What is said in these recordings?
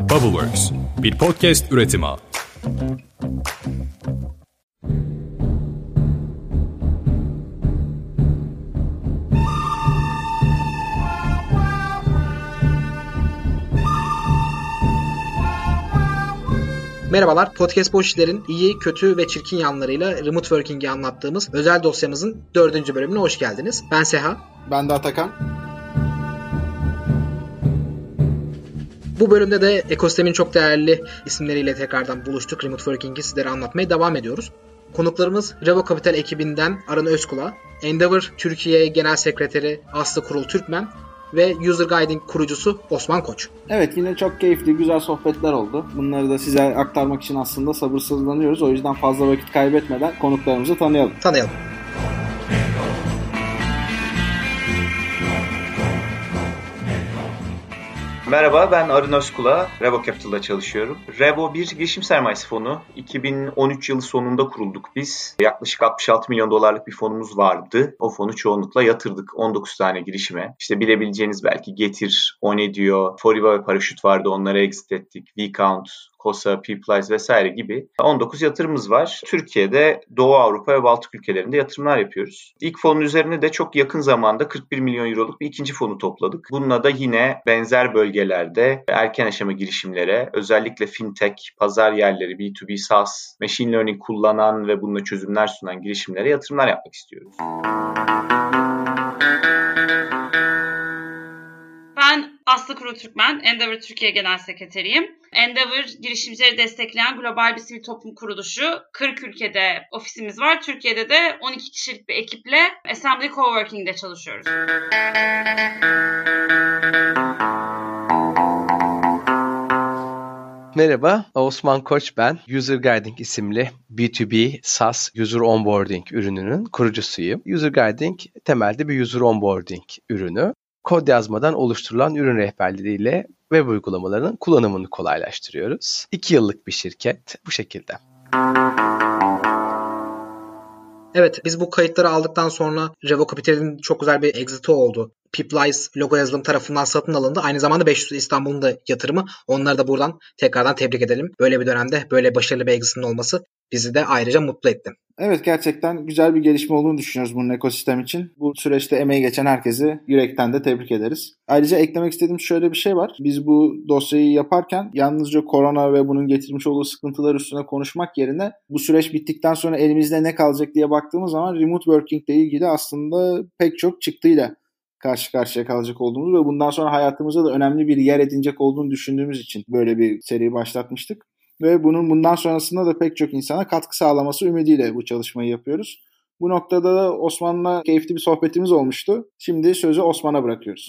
Bubbleworks, bir podcast üretimi. Merhabalar, Podcast Boş İşler'in iyi, kötü ve çirkin yanlarıyla remote working'i anlattığımız özel dosyamızın dördüncü bölümüne hoş geldiniz. Ben Seha. Ben de Atakan. Bu bölümde de ekosistemin çok değerli isimleriyle tekrardan buluştuk. Remote Working'i sizlere anlatmaya devam ediyoruz. Konuklarımız Revo Capital ekibinden Arın Özkula, Endeavor Türkiye Genel Sekreteri Aslı Kurul Türkmen ve User Guiding kurucusu Osman Koç. Evet yine çok keyifli, güzel sohbetler oldu. Bunları da size aktarmak için aslında sabırsızlanıyoruz. O yüzden fazla vakit kaybetmeden konuklarımızı tanıyalım. Tanıyalım. Merhaba ben Arın Özkula, Revo Capital'da çalışıyorum. Revo bir girişim sermayesi fonu. 2013 yılı sonunda kurulduk biz. Yaklaşık 66 milyon dolarlık bir fonumuz vardı. O fonu çoğunlukla yatırdık 19 tane girişime. İşte bilebileceğiniz belki Getir, Onedio, Foriva ve Paraşüt vardı onları exit ettik. Vcount, Kosa, People's vesaire gibi 19 yatırımımız var. Türkiye'de Doğu Avrupa ve Baltık ülkelerinde yatırımlar yapıyoruz. İlk fonun üzerine de çok yakın zamanda 41 milyon euroluk bir ikinci fonu topladık. Bununla da yine benzer bölgelerde erken aşama girişimlere özellikle fintech, pazar yerleri, B2B SaaS, machine learning kullanan ve bununla çözümler sunan girişimlere yatırımlar yapmak istiyoruz. Ben Aslı Kuru Türkmen, Endeavor Türkiye Genel Sekreteriyim. Endeavor girişimcileri destekleyen global bir sivil toplum kuruluşu. 40 ülkede ofisimiz var. Türkiye'de de 12 kişilik bir ekiple Assembly Coworking'de çalışıyoruz. Merhaba, Osman Koç ben. User Guiding isimli B2B SaaS User Onboarding ürününün kurucusuyum. User Guiding temelde bir user onboarding ürünü. Kod yazmadan oluşturulan ürün rehberleriyle web uygulamalarının kullanımını kolaylaştırıyoruz. 2 yıllık bir şirket bu şekilde. Evet biz bu kayıtları aldıktan sonra Revo Capital'in çok güzel bir exit'i oldu. Piplies logo yazılım tarafından satın alındı. Aynı zamanda 500 İstanbul'un da yatırımı. Onları da buradan tekrardan tebrik edelim. Böyle bir dönemde böyle başarılı bir exit'in olması bizi de ayrıca mutlu etti. Evet gerçekten güzel bir gelişme olduğunu düşünüyoruz bunun ekosistem için. Bu süreçte emeği geçen herkesi yürekten de tebrik ederiz. Ayrıca eklemek istediğim şöyle bir şey var. Biz bu dosyayı yaparken yalnızca korona ve bunun getirmiş olduğu sıkıntılar üstüne konuşmak yerine bu süreç bittikten sonra elimizde ne kalacak diye baktığımız zaman remote working ile ilgili aslında pek çok çıktıyla karşı karşıya kalacak olduğumuz ve bundan sonra hayatımızda da önemli bir yer edinecek olduğunu düşündüğümüz için böyle bir seri başlatmıştık. Ve bunun bundan sonrasında da pek çok insana katkı sağlaması ümidiyle bu çalışmayı yapıyoruz. Bu noktada da Osman'la keyifli bir sohbetimiz olmuştu. Şimdi sözü Osman'a bırakıyoruz.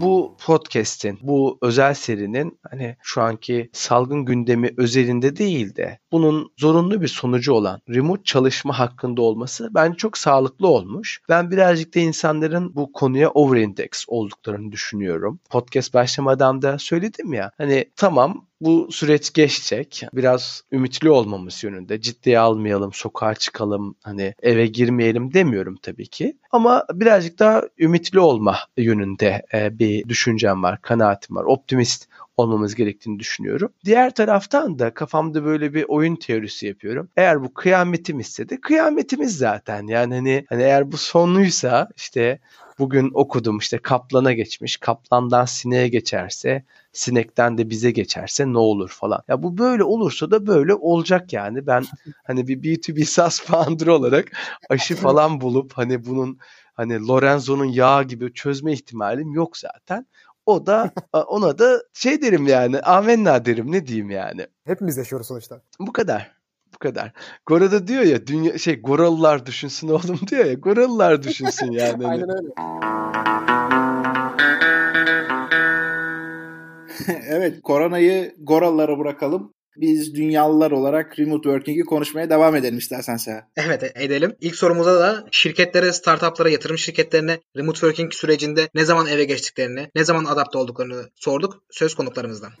bu podcast'in, bu özel serinin hani şu anki salgın gündemi özelinde değil de bunun zorunlu bir sonucu olan remote çalışma hakkında olması bence çok sağlıklı olmuş. Ben birazcık da insanların bu konuya overindex olduklarını düşünüyorum. Podcast başlamadan da söyledim ya hani tamam bu süreç geçecek. Biraz ümitli olmamız yönünde. Ciddiye almayalım, sokağa çıkalım, hani eve girmeyelim demiyorum tabii ki. Ama birazcık daha ümitli olma yönünde e, bir düşüncem var, kanaatim var. Optimist olmamız gerektiğini düşünüyorum. Diğer taraftan da kafamda böyle bir oyun teorisi yapıyorum. Eğer bu kıyametimizse de kıyametimiz zaten. Yani hani, hani eğer bu sonluysa işte bugün okudum işte kaplana geçmiş. Kaplandan sineğe geçerse sinekten de bize geçerse ne olur falan. Ya bu böyle olursa da böyle olacak yani. Ben hani bir B2B SaaS founder olarak aşı falan bulup hani bunun hani Lorenzo'nun yağı gibi çözme ihtimalim yok zaten. O da ona da şey derim yani amenna derim ne diyeyim yani. Hepimiz yaşıyoruz sonuçta. Bu kadar. Bu kadar. Gora da diyor ya dünya şey Goralılar düşünsün oğlum diyor ya. Goralılar düşünsün yani. Aynen öyle. evet koronayı Goralılara bırakalım. Biz dünyalılar olarak remote working'i konuşmaya devam edelim istersen Seha. Evet edelim. İlk sorumuza da şirketlere, startuplara, yatırım şirketlerine remote working sürecinde ne zaman eve geçtiklerini, ne zaman adapte olduklarını sorduk söz konuklarımızdan.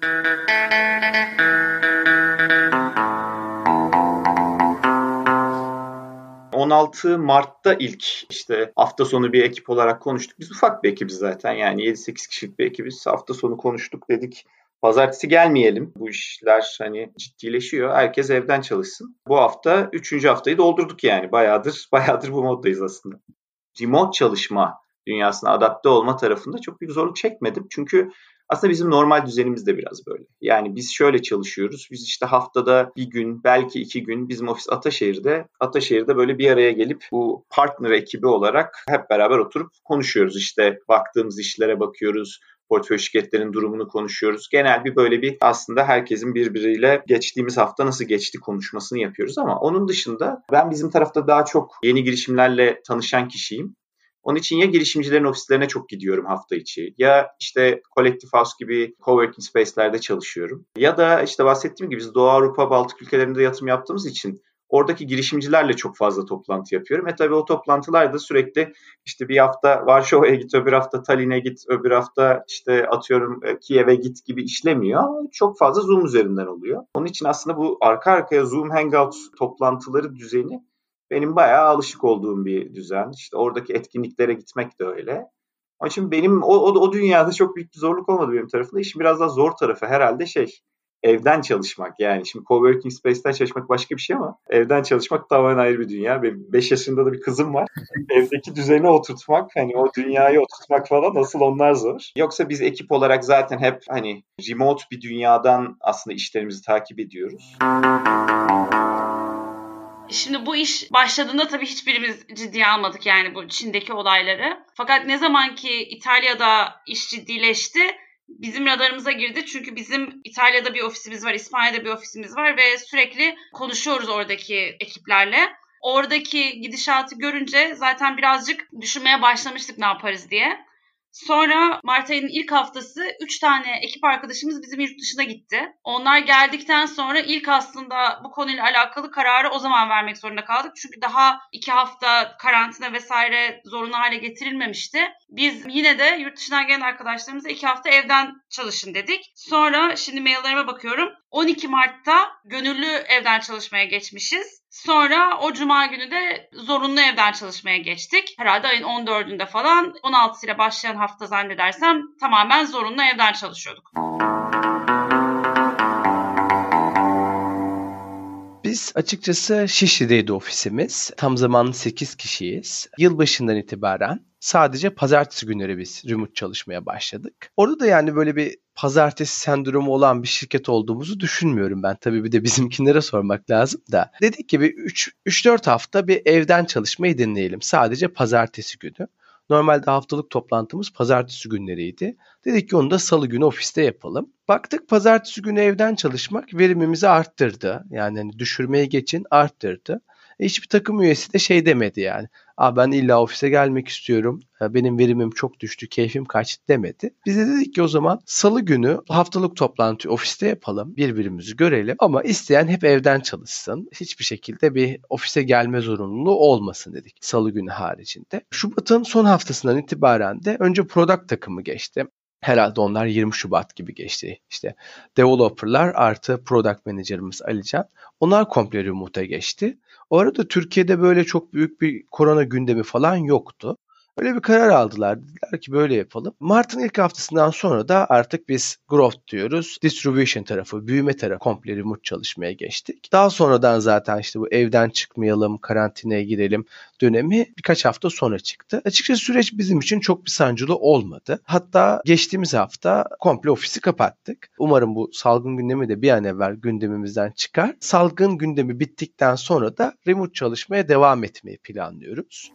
16 Mart'ta ilk işte hafta sonu bir ekip olarak konuştuk. Biz ufak bir ekibiz zaten yani 7-8 kişilik bir ekibiz. Hafta sonu konuştuk dedik. Pazartesi gelmeyelim. Bu işler hani ciddileşiyor. Herkes evden çalışsın. Bu hafta 3. haftayı doldurduk yani. Bayağıdır bayağıdır bu moddayız aslında. Remote çalışma dünyasına adapte olma tarafında çok büyük zorluk çekmedim. Çünkü aslında bizim normal düzenimiz de biraz böyle. Yani biz şöyle çalışıyoruz. Biz işte haftada bir gün, belki iki gün bizim ofis Ataşehir'de. Ataşehir'de böyle bir araya gelip bu partner ekibi olarak hep beraber oturup konuşuyoruz. İşte baktığımız işlere bakıyoruz portföy şirketlerin durumunu konuşuyoruz. Genel bir böyle bir aslında herkesin birbiriyle geçtiğimiz hafta nasıl geçti konuşmasını yapıyoruz ama onun dışında ben bizim tarafta daha çok yeni girişimlerle tanışan kişiyim. Onun için ya girişimcilerin ofislerine çok gidiyorum hafta içi ya işte Collective House gibi coworking space'lerde çalışıyorum. Ya da işte bahsettiğim gibi biz Doğu Avrupa, Baltık ülkelerinde yatırım yaptığımız için oradaki girişimcilerle çok fazla toplantı yapıyorum. E tabii o toplantılar da sürekli işte bir hafta Varşova'ya git, öbür hafta Tallinn'e git, öbür hafta işte atıyorum e, Kiev'e git gibi işlemiyor. Çok fazla Zoom üzerinden oluyor. Onun için aslında bu arka arkaya Zoom Hangout toplantıları düzeni benim bayağı alışık olduğum bir düzen. İşte oradaki etkinliklere gitmek de öyle. Onun için benim o, o, o dünyada çok büyük bir zorluk olmadı benim tarafımda. İşin biraz daha zor tarafı herhalde şey evden çalışmak. Yani şimdi coworking space'ten çalışmak başka bir şey ama evden çalışmak tamamen ayrı bir dünya. Benim 5 yaşında da bir kızım var. Evdeki düzeni oturtmak, hani o dünyayı oturtmak falan nasıl onlar zor. Yoksa biz ekip olarak zaten hep hani remote bir dünyadan aslında işlerimizi takip ediyoruz. Şimdi bu iş başladığında tabii hiçbirimiz ciddiye almadık yani bu Çin'deki olayları. Fakat ne zaman ki İtalya'da iş ciddileşti bizim radarımıza girdi. Çünkü bizim İtalya'da bir ofisimiz var, İspanya'da bir ofisimiz var ve sürekli konuşuyoruz oradaki ekiplerle. Oradaki gidişatı görünce zaten birazcık düşünmeye başlamıştık ne yaparız diye. Sonra Mart ayının ilk haftası 3 tane ekip arkadaşımız bizim yurt dışına gitti. Onlar geldikten sonra ilk aslında bu konuyla alakalı kararı o zaman vermek zorunda kaldık. Çünkü daha 2 hafta karantina vesaire zorunlu hale getirilmemişti. Biz yine de yurt dışından gelen arkadaşlarımıza 2 hafta evden çalışın dedik. Sonra şimdi maillerime bakıyorum. 12 Mart'ta gönüllü evden çalışmaya geçmişiz. Sonra o cuma günü de zorunlu evden çalışmaya geçtik. Herhalde ayın 14'ünde falan 16 ile başlayan hafta zannedersem tamamen zorunlu evden çalışıyorduk. Biz açıkçası Şişli'deydi ofisimiz. Tam zamanlı 8 kişiyiz. Yılbaşından itibaren sadece pazartesi günleri biz remote çalışmaya başladık. Orada da yani böyle bir pazartesi sendromu olan bir şirket olduğumuzu düşünmüyorum ben. Tabii bir de bizimkinlere sormak lazım da. Dedik ki bir 3-4 hafta bir evden çalışmayı deneyelim. Sadece pazartesi günü. Normalde haftalık toplantımız pazartesi günleriydi. Dedik ki onu da salı günü ofiste yapalım. Baktık pazartesi günü evden çalışmak verimimizi arttırdı. Yani hani düşürmeye geçin arttırdı. E, hiçbir takım üyesi de şey demedi yani. Aa ben illa ofise gelmek istiyorum. Benim verimim çok düştü, keyfim kaçtı demedi. Biz de dedik ki o zaman salı günü haftalık toplantı ofiste yapalım. Birbirimizi görelim ama isteyen hep evden çalışsın. Hiçbir şekilde bir ofise gelme zorunluluğu olmasın dedik salı günü haricinde. Şubat'ın son haftasından itibaren de önce product takımı geçti. Herhalde onlar 20 Şubat gibi geçti. İşte developerlar artı product manager'ımız Alican. Onlar komple remote'a geçti. O arada Türkiye'de böyle çok büyük bir korona gündemi falan yoktu. Öyle bir karar aldılar. Dediler ki böyle yapalım. Mart'ın ilk haftasından sonra da artık biz growth diyoruz. Distribution tarafı, büyüme tarafı komple remote çalışmaya geçtik. Daha sonradan zaten işte bu evden çıkmayalım, karantinaya girelim dönemi birkaç hafta sonra çıktı. Açıkçası süreç bizim için çok bir sancılı olmadı. Hatta geçtiğimiz hafta komple ofisi kapattık. Umarım bu salgın gündemi de bir an evvel gündemimizden çıkar. Salgın gündemi bittikten sonra da remote çalışmaya devam etmeyi planlıyoruz.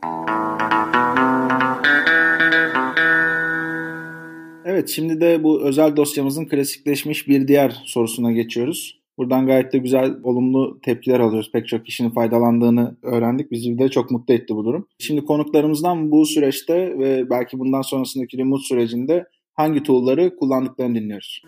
Evet şimdi de bu özel dosyamızın klasikleşmiş bir diğer sorusuna geçiyoruz. Buradan gayet de güzel, olumlu tepkiler alıyoruz. Pek çok kişinin faydalandığını öğrendik. Bizi de çok mutlu etti bu durum. Şimdi konuklarımızdan bu süreçte ve belki bundan sonrasındaki remote sürecinde hangi tool'ları kullandıklarını dinliyoruz.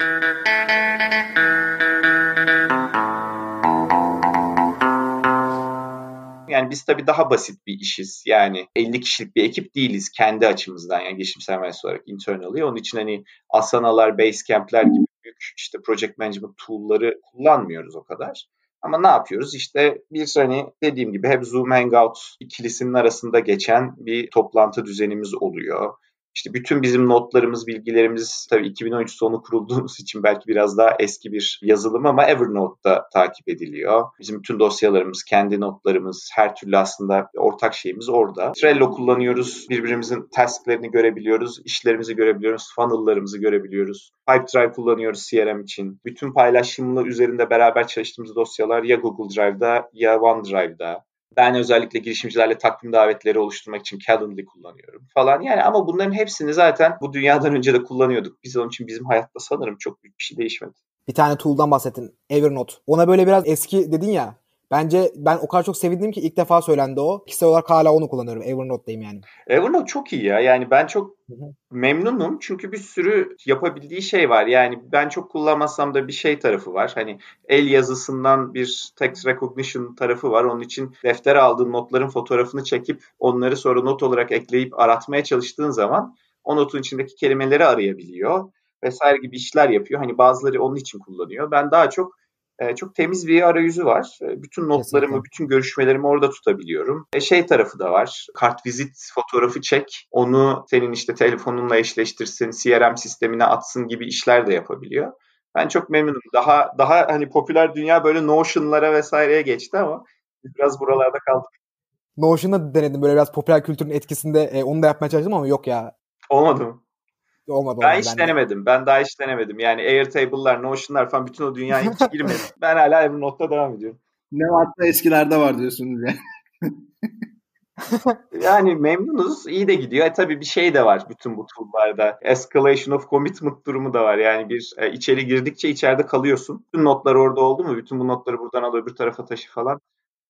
Yani biz tabii daha basit bir işiz. Yani 50 kişilik bir ekip değiliz kendi açımızdan yani girişim sermayesi olarak internally. Onun için hani Asana'lar, Basecamp'ler gibi büyük işte project management tool'ları kullanmıyoruz o kadar. Ama ne yapıyoruz? İşte bir hani dediğim gibi hep Zoom Hangout ikilisinin arasında geçen bir toplantı düzenimiz oluyor. İşte bütün bizim notlarımız, bilgilerimiz tabii 2013 sonu kurulduğumuz için belki biraz daha eski bir yazılım ama Evernote'da takip ediliyor. Bizim bütün dosyalarımız, kendi notlarımız, her türlü aslında ortak şeyimiz orada. Trello kullanıyoruz. Birbirimizin tasklerini görebiliyoruz, işlerimizi görebiliyoruz, funnel'larımızı görebiliyoruz. Pipedrive kullanıyoruz CRM için. Bütün paylaşımlı üzerinde beraber çalıştığımız dosyalar ya Google Drive'da ya OneDrive'da. Ben özellikle girişimcilerle takvim davetleri oluşturmak için Calendly kullanıyorum falan. Yani ama bunların hepsini zaten bu dünyadan önce de kullanıyorduk. Biz onun için bizim hayatta sanırım çok büyük bir şey değişmedi. Bir tane tool'dan bahsettin. Evernote. Ona böyle biraz eski dedin ya. Bence ben o kadar çok sevindim ki ilk defa söylendi o. Kişisel olarak hala onu kullanıyorum. Evernote'dayım yani. Evernote çok iyi ya. Yani ben çok memnunum. Çünkü bir sürü yapabildiği şey var. Yani ben çok kullanmazsam da bir şey tarafı var. Hani el yazısından bir text recognition tarafı var. Onun için deftere aldığın notların fotoğrafını çekip onları sonra not olarak ekleyip aratmaya çalıştığın zaman o notun içindeki kelimeleri arayabiliyor vesaire gibi işler yapıyor. Hani bazıları onun için kullanıyor. Ben daha çok e, çok temiz bir arayüzü var. E, bütün notlarımı, Kesinlikle. bütün görüşmelerimi orada tutabiliyorum. E, şey tarafı da var. Kartvizit fotoğrafı çek. Onu senin işte telefonunla eşleştirsin, CRM sistemine atsın gibi işler de yapabiliyor. Ben çok memnunum. Daha daha hani popüler dünya böyle Notion'lara vesaireye geçti ama biraz buralarda kaldık. Notion'da denedim böyle biraz popüler kültürün etkisinde e, onu da yapmaya çalıştım ama yok ya. Olmadı mı? Olmadı. Ben hiç ben denemedim. De. Ben daha hiç denemedim. Yani Airtable'lar, Notion'lar falan bütün o dünyaya hiç girmedim. ben hala Evernote'da devam ediyorum. Ne varsa eskilerde var diyorsunuz yani. yani memnunuz. iyi de gidiyor. E, tabii bir şey de var bütün bu tool'larda. Escalation of commitment durumu da var. Yani bir e, içeri girdikçe içeride kalıyorsun. Bütün notlar orada oldu mu? Bütün bu notları buradan al öbür tarafa taşı falan.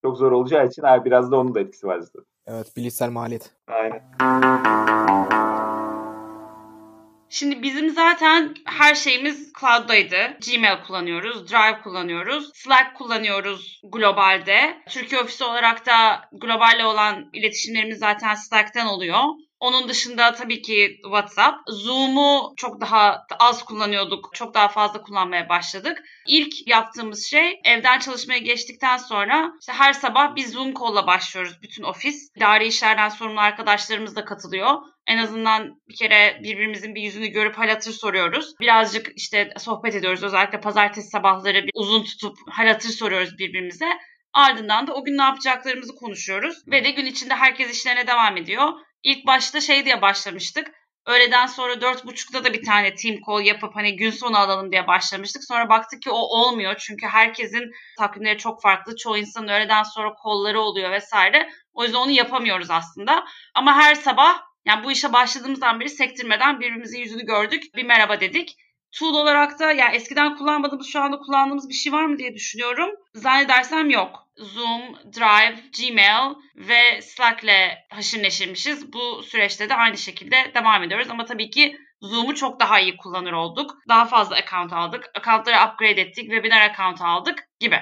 Çok zor olacağı için abi biraz da onun da etkisi var zaten. Evet bilişsel maliyet. Aynen. Şimdi bizim zaten her şeyimiz cloud'daydı. Gmail kullanıyoruz, Drive kullanıyoruz, Slack kullanıyoruz globalde. Türkiye ofisi olarak da globalle olan iletişimlerimiz zaten Slack'ten oluyor. Onun dışında tabii ki WhatsApp. Zoom'u çok daha az kullanıyorduk. Çok daha fazla kullanmaya başladık. İlk yaptığımız şey evden çalışmaya geçtikten sonra işte her sabah bir Zoom call'la başlıyoruz bütün ofis. İdari işlerden sorumlu arkadaşlarımız da katılıyor. En azından bir kere birbirimizin bir yüzünü görüp hal hatır soruyoruz. Birazcık işte sohbet ediyoruz. Özellikle pazartesi sabahları bir uzun tutup hal hatır soruyoruz birbirimize. Ardından da o gün ne yapacaklarımızı konuşuyoruz. Ve de gün içinde herkes işlerine devam ediyor. İlk başta şey diye başlamıştık. Öğleden sonra dört buçukta da bir tane team call yapıp hani gün sonu alalım diye başlamıştık. Sonra baktık ki o olmuyor. Çünkü herkesin takvimleri çok farklı. Çoğu insanın öğleden sonra kolları oluyor vesaire. O yüzden onu yapamıyoruz aslında. Ama her sabah yani bu işe başladığımızdan beri sektirmeden birbirimizin yüzünü gördük. Bir merhaba dedik. Tool olarak da yani eskiden kullanmadığımız şu anda kullandığımız bir şey var mı diye düşünüyorum. Zannedersem yok. Zoom, Drive, Gmail ve Slack ile haşır neşirmişiz. Bu süreçte de aynı şekilde devam ediyoruz. Ama tabii ki Zoom'u çok daha iyi kullanır olduk. Daha fazla account aldık. Accountları upgrade ettik. Webinar account aldık gibi.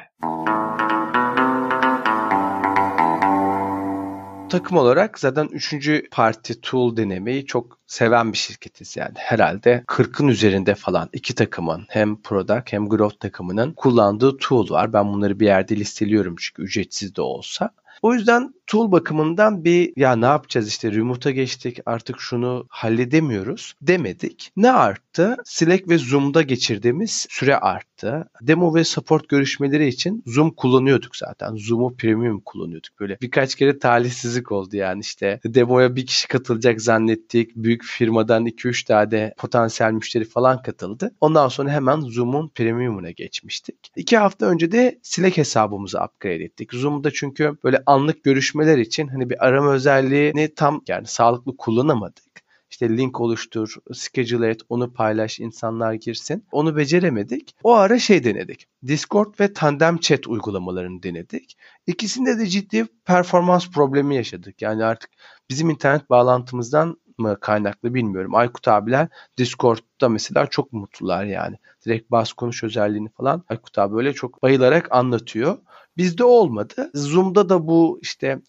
Takım olarak zaten üçüncü parti tool denemeyi çok seven bir şirketiz yani. Herhalde 40'ın üzerinde falan iki takımın hem product hem growth takımının kullandığı tool var. Ben bunları bir yerde listeliyorum çünkü ücretsiz de olsa. O yüzden tool bakımından bir ya ne yapacağız işte remote'a geçtik artık şunu halledemiyoruz demedik. Ne arttı? Slack ve Zoom'da geçirdiğimiz süre arttı. Demo ve support görüşmeleri için Zoom kullanıyorduk zaten. Zoom'u premium kullanıyorduk. Böyle birkaç kere talihsizlik oldu yani işte demoya bir kişi katılacak zannettik. Büyük firmadan 2-3 tane potansiyel müşteri falan katıldı. Ondan sonra hemen Zoom'un premium'una geçmiştik. İki hafta önce de Slack hesabımızı upgrade ettik. Zoom'da çünkü böyle anlık görüşmeler için hani bir arama özelliğini tam yani sağlıklı kullanamadık. İşte link oluştur, schedule et, onu paylaş, insanlar girsin. Onu beceremedik. O ara şey denedik. Discord ve Tandem Chat uygulamalarını denedik. İkisinde de ciddi performans problemi yaşadık. Yani artık bizim internet bağlantımızdan mı kaynaklı bilmiyorum. Aykut abiler Discord'da mesela çok mutlular yani. Direkt bas konuş özelliğini falan Aykut abi böyle çok bayılarak anlatıyor. Bizde olmadı. Zoom'da da bu işte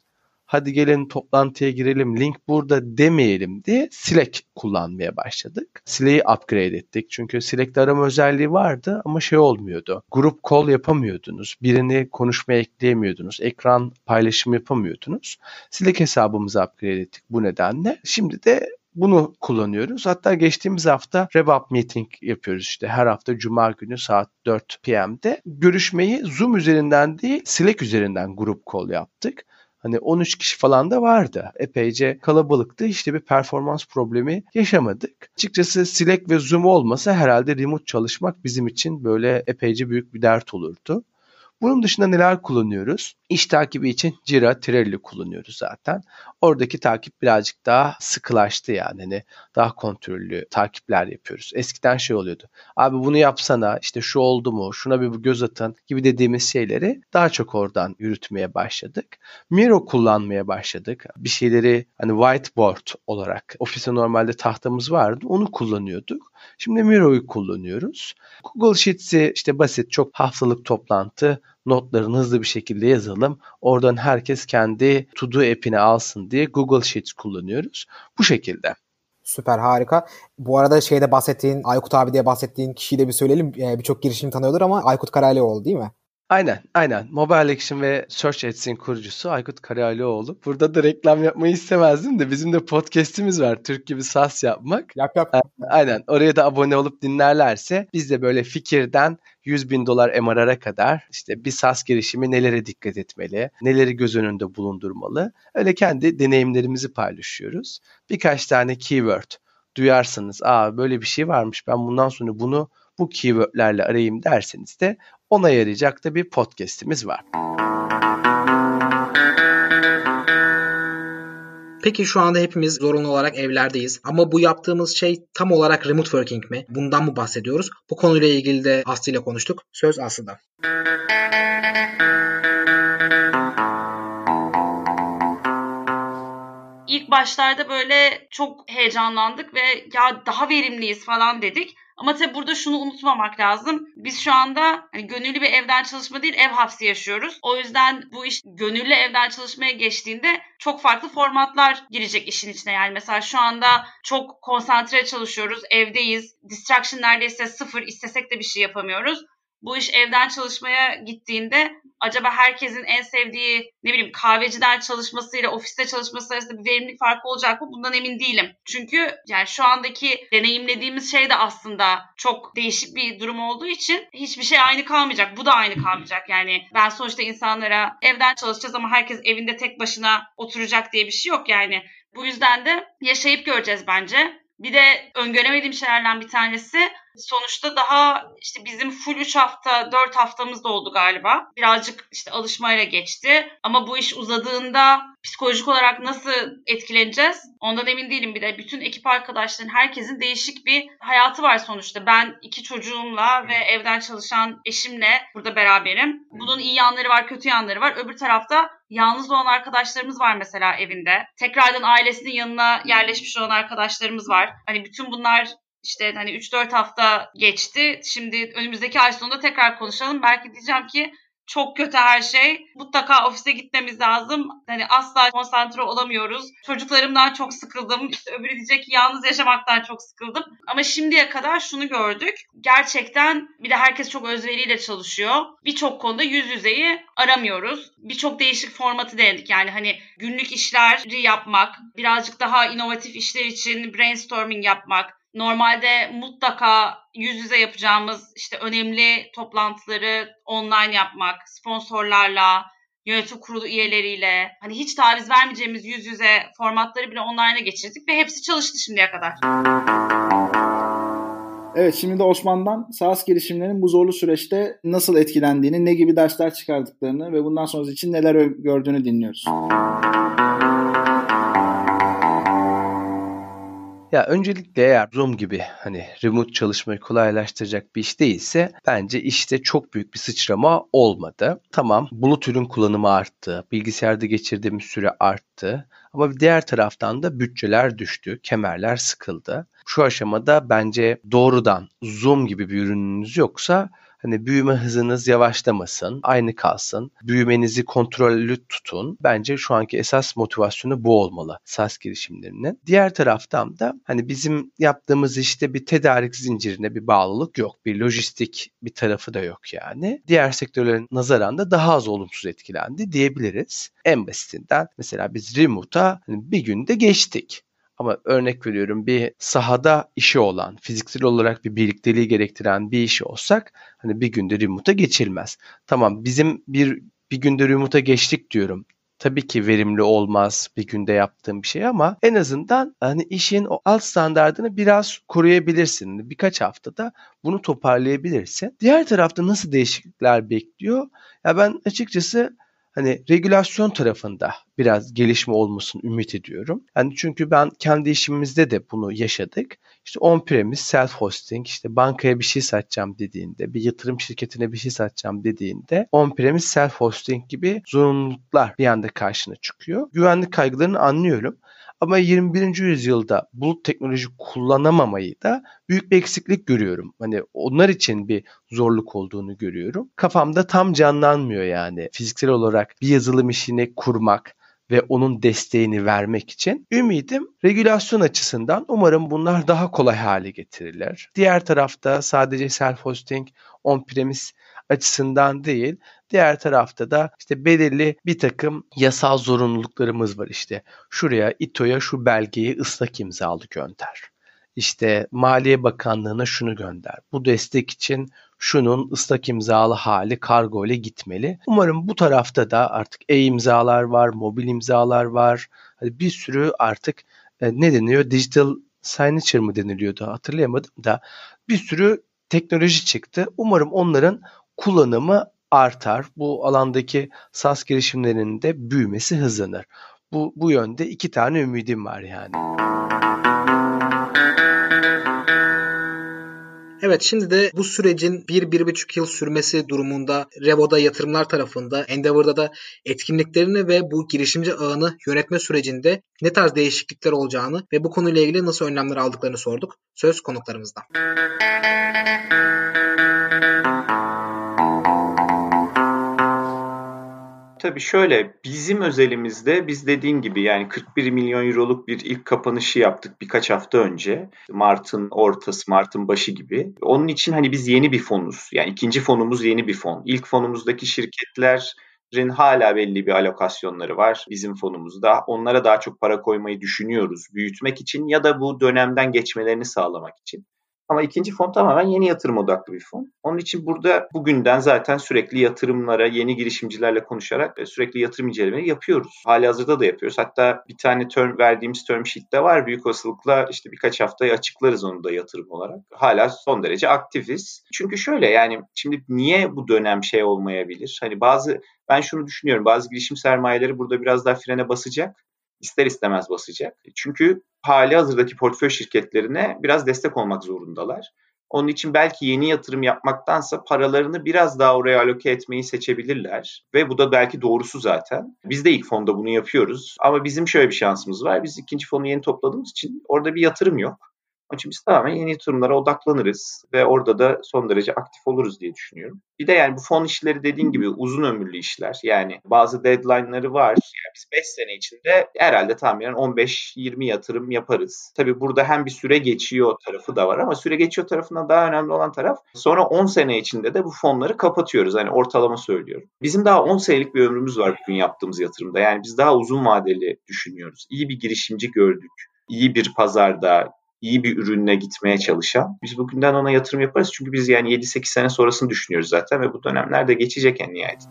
hadi gelin toplantıya girelim link burada demeyelim diye Slack kullanmaya başladık. Slack'i upgrade ettik. Çünkü Slack'te arama özelliği vardı ama şey olmuyordu. Grup call yapamıyordunuz. Birini konuşmaya ekleyemiyordunuz. Ekran paylaşımı yapamıyordunuz. Slack hesabımızı upgrade ettik bu nedenle. Şimdi de bunu kullanıyoruz. Hatta geçtiğimiz hafta RevUp Meeting yapıyoruz işte her hafta Cuma günü saat 4 PM'de. Görüşmeyi Zoom üzerinden değil Slack üzerinden grup call yaptık. Hani 13 kişi falan da vardı. Epeyce kalabalıktı. İşte bir performans problemi yaşamadık. Açıkçası Slack ve Zoom olmasa herhalde remote çalışmak bizim için böyle epeyce büyük bir dert olurdu. Bunun dışında neler kullanıyoruz? İş takibi için Jira, Trello kullanıyoruz zaten. Oradaki takip birazcık daha sıkılaştı yani. Hani daha kontrollü takipler yapıyoruz. Eskiden şey oluyordu. Abi bunu yapsana, işte şu oldu mu, şuna bir göz atın gibi dediğimiz şeyleri daha çok oradan yürütmeye başladık. Miro kullanmaya başladık. Bir şeyleri hani whiteboard olarak ofiste normalde tahtamız vardı. Onu kullanıyorduk. Şimdi Miro'yu kullanıyoruz. Google Sheets'i işte basit çok haftalık toplantı notlarını hızlı bir şekilde yazalım. Oradan herkes kendi To-Do app'ini alsın diye Google Sheets kullanıyoruz. Bu şekilde. Süper harika. Bu arada şeyde bahsettiğin Aykut abi diye bahsettiğin kişiyi de bir söyleyelim. Ee, Birçok girişim tanıyordur ama Aykut Karalioğlu değil mi? Aynen, aynen. Mobile Action ve Search Ads'in kurucusu Aykut Karalioğlu. Burada da reklam yapmayı istemezdim de bizim de podcast'imiz var. Türk gibi SAS yapmak. Yap yap. Aynen. Oraya da abone olup dinlerlerse biz de böyle fikirden 100 bin dolar MRR'a kadar işte bir SAS girişimi nelere dikkat etmeli, neleri göz önünde bulundurmalı. Öyle kendi deneyimlerimizi paylaşıyoruz. Birkaç tane keyword duyarsınız. Aa böyle bir şey varmış ben bundan sonra bunu bu keywordlerle arayayım derseniz de ona yarayacak da bir podcast'imiz var. Peki şu anda hepimiz zorunlu olarak evlerdeyiz. Ama bu yaptığımız şey tam olarak remote working mi? Bundan mı bahsediyoruz? Bu konuyla ilgili de Aslı ile konuştuk. Söz Aslı'da. İlk başlarda böyle çok heyecanlandık ve ya daha verimliyiz falan dedik. Ama tabii burada şunu unutmamak lazım. Biz şu anda hani gönüllü bir evden çalışma değil ev hapsi yaşıyoruz. O yüzden bu iş gönüllü evden çalışmaya geçtiğinde çok farklı formatlar girecek işin içine. Yani mesela şu anda çok konsantre çalışıyoruz, evdeyiz. Distraction neredeyse sıfır, istesek de bir şey yapamıyoruz bu iş evden çalışmaya gittiğinde acaba herkesin en sevdiği ne bileyim kahveciden çalışmasıyla ofiste çalışması arasında bir verimlilik farkı olacak mı? Bundan emin değilim. Çünkü yani şu andaki deneyimlediğimiz şey de aslında çok değişik bir durum olduğu için hiçbir şey aynı kalmayacak. Bu da aynı kalmayacak. Yani ben sonuçta insanlara evden çalışacağız ama herkes evinde tek başına oturacak diye bir şey yok yani. Bu yüzden de yaşayıp göreceğiz bence. Bir de öngöremediğim şeylerden bir tanesi sonuçta daha işte bizim full 3 hafta 4 haftamız da oldu galiba. Birazcık işte alışmayla geçti. Ama bu iş uzadığında psikolojik olarak nasıl etkileneceğiz? Ondan emin değilim. Bir de bütün ekip arkadaşların herkesin değişik bir hayatı var sonuçta. Ben iki çocuğumla ve evden çalışan eşimle burada beraberim. Bunun iyi yanları var, kötü yanları var. Öbür tarafta yalnız olan arkadaşlarımız var mesela evinde. Tekrardan ailesinin yanına yerleşmiş olan arkadaşlarımız var. Hani bütün bunlar işte hani 3-4 hafta geçti. Şimdi önümüzdeki ay sonunda tekrar konuşalım. Belki diyeceğim ki çok kötü her şey. Mutlaka ofise gitmemiz lazım. Hani asla konsantre olamıyoruz. Çocuklarımdan çok sıkıldım. İşte öbürü diyecek ki yalnız yaşamaktan çok sıkıldım. Ama şimdiye kadar şunu gördük. Gerçekten bir de herkes çok özveriyle çalışıyor. Birçok konuda yüz yüzeyi aramıyoruz. Birçok değişik formatı denedik. Yani hani günlük işleri yapmak, birazcık daha inovatif işler için brainstorming yapmak, Normalde mutlaka yüz yüze yapacağımız işte önemli toplantıları online yapmak, sponsorlarla, yönetim kurulu üyeleriyle hani hiç taviz vermeyeceğimiz yüz yüze formatları bile online'a geçirdik ve hepsi çalıştı şimdiye kadar. Evet şimdi de Osman'dan SaaS girişimlerin bu zorlu süreçte nasıl etkilendiğini, ne gibi dersler çıkardıklarını ve bundan sonrası için neler gördüğünü dinliyoruz. Ya öncelikle eğer Zoom gibi hani remote çalışmayı kolaylaştıracak bir iş değilse bence işte çok büyük bir sıçrama olmadı. Tamam bulut ürün kullanımı arttı, bilgisayarda geçirdiğimiz süre arttı ama bir diğer taraftan da bütçeler düştü, kemerler sıkıldı. Şu aşamada bence doğrudan Zoom gibi bir ürününüz yoksa Hani büyüme hızınız yavaşlamasın, aynı kalsın. Büyümenizi kontrollü tutun. Bence şu anki esas motivasyonu bu olmalı SaaS girişimlerinin. Diğer taraftan da hani bizim yaptığımız işte bir tedarik zincirine bir bağlılık yok. Bir lojistik bir tarafı da yok yani. Diğer sektörlerin nazaran da daha az olumsuz etkilendi diyebiliriz. En basitinden mesela biz remote'a hani bir günde geçtik. Ama örnek veriyorum bir sahada işi olan, fiziksel olarak bir birlikteliği gerektiren bir işi olsak hani bir günde remote'a geçilmez. Tamam bizim bir bir günde remote'a geçtik diyorum. Tabii ki verimli olmaz bir günde yaptığım bir şey ama en azından hani işin o alt standartını biraz koruyabilirsin. Birkaç haftada bunu toparlayabilirsin. Diğer tarafta nasıl değişiklikler bekliyor? Ya ben açıkçası hani regülasyon tarafında biraz gelişme olmasını ümit ediyorum. Yani çünkü ben kendi işimizde de bunu yaşadık. İşte on-premise, self-hosting, işte bankaya bir şey satacağım dediğinde, bir yatırım şirketine bir şey satacağım dediğinde on-premise, self-hosting gibi zorunluluklar bir anda karşına çıkıyor. Güvenlik kaygılarını anlıyorum. Ama 21. yüzyılda bulut teknoloji kullanamamayı da büyük bir eksiklik görüyorum. Hani onlar için bir zorluk olduğunu görüyorum. Kafamda tam canlanmıyor yani. Fiziksel olarak bir yazılım işini kurmak, ve onun desteğini vermek için ümidim regülasyon açısından umarım bunlar daha kolay hale getirilir. Diğer tarafta sadece self-hosting, on-premise açısından değil, diğer tarafta da işte belirli bir takım yasal zorunluluklarımız var işte. Şuraya İTO'ya şu belgeyi ıslak imzalı gönder. İşte Maliye Bakanlığı'na şunu gönder. Bu destek için şunun ıslak imzalı hali kargo ile gitmeli. Umarım bu tarafta da artık e-imzalar var, mobil imzalar var. Hani bir sürü artık e, ne deniyor? Digital signature mı deniliyordu hatırlayamadım da bir sürü teknoloji çıktı. Umarım onların kullanımı artar. Bu alandaki SaaS girişimlerinin de büyümesi hızlanır. Bu, bu yönde iki tane ümidim var yani. Evet şimdi de bu sürecin 1-1,5 yıl sürmesi durumunda Revo'da yatırımlar tarafında, Endeavor'da da etkinliklerini ve bu girişimci ağını yönetme sürecinde ne tarz değişiklikler olacağını ve bu konuyla ilgili nasıl önlemler aldıklarını sorduk. Söz konuklarımızda. Tabii şöyle bizim özelimizde biz dediğin gibi yani 41 milyon euroluk bir ilk kapanışı yaptık birkaç hafta önce. Mart'ın ortası, Mart'ın başı gibi. Onun için hani biz yeni bir fonuz. Yani ikinci fonumuz yeni bir fon. İlk fonumuzdaki şirketlerin hala belli bir alokasyonları var bizim fonumuzda. Onlara daha çok para koymayı düşünüyoruz büyütmek için ya da bu dönemden geçmelerini sağlamak için. Ama ikinci fon tamamen yeni yatırım odaklı bir fon. Onun için burada bugünden zaten sürekli yatırımlara, yeni girişimcilerle konuşarak e, sürekli yatırım incelemeleri yapıyoruz. Hali hazırda da yapıyoruz. Hatta bir tane term verdiğimiz term sheet de var. Büyük olasılıkla işte birkaç haftaya açıklarız onu da yatırım olarak. Hala son derece aktifiz. Çünkü şöyle yani şimdi niye bu dönem şey olmayabilir? Hani bazı ben şunu düşünüyorum. Bazı girişim sermayeleri burada biraz daha frene basacak ister istemez basacak. Çünkü hali hazırdaki portföy şirketlerine biraz destek olmak zorundalar. Onun için belki yeni yatırım yapmaktansa paralarını biraz daha oraya aloke etmeyi seçebilirler. Ve bu da belki doğrusu zaten. Biz de ilk fonda bunu yapıyoruz. Ama bizim şöyle bir şansımız var. Biz ikinci fonu yeni topladığımız için orada bir yatırım yok. Biz tamamen yeni yatırımlara odaklanırız ve orada da son derece aktif oluruz diye düşünüyorum. Bir de yani bu fon işleri dediğin gibi uzun ömürlü işler. Yani bazı deadline'ları var. Yani biz 5 sene içinde herhalde tahminen 15-20 yatırım yaparız. Tabii burada hem bir süre geçiyor tarafı da var ama süre geçiyor tarafından daha önemli olan taraf sonra 10 sene içinde de bu fonları kapatıyoruz. Hani ortalama söylüyorum. Bizim daha 10 senelik bir ömrümüz var bugün yaptığımız yatırımda. Yani biz daha uzun vadeli düşünüyoruz. İyi bir girişimci gördük iyi bir pazarda, iyi bir ürünle gitmeye çalışan. Biz bugünden ona yatırım yaparız. Çünkü biz yani 7-8 sene sonrasını düşünüyoruz zaten ve bu dönemler de geçecek en nihayet.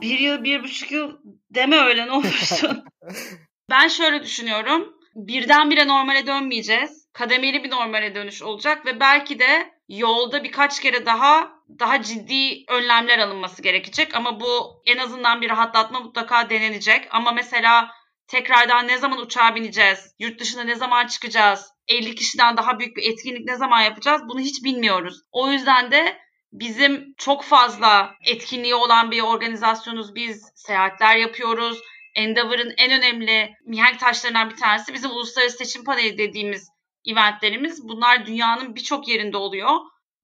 Bir yıl, bir buçuk yıl deme öyle ne olursun. ben şöyle düşünüyorum. Birdenbire normale dönmeyeceğiz. Kademeli bir normale dönüş olacak ve belki de yolda birkaç kere daha daha ciddi önlemler alınması gerekecek ama bu en azından bir rahatlatma mutlaka denenecek. Ama mesela tekrardan ne zaman uçağa bineceğiz, yurt dışına ne zaman çıkacağız, 50 kişiden daha büyük bir etkinlik ne zaman yapacağız bunu hiç bilmiyoruz. O yüzden de bizim çok fazla etkinliği olan bir organizasyonuz. Biz seyahatler yapıyoruz. Endeavor'ın en önemli mihenk taşlarından bir tanesi bizim uluslararası seçim paneli dediğimiz eventlerimiz. Bunlar dünyanın birçok yerinde oluyor.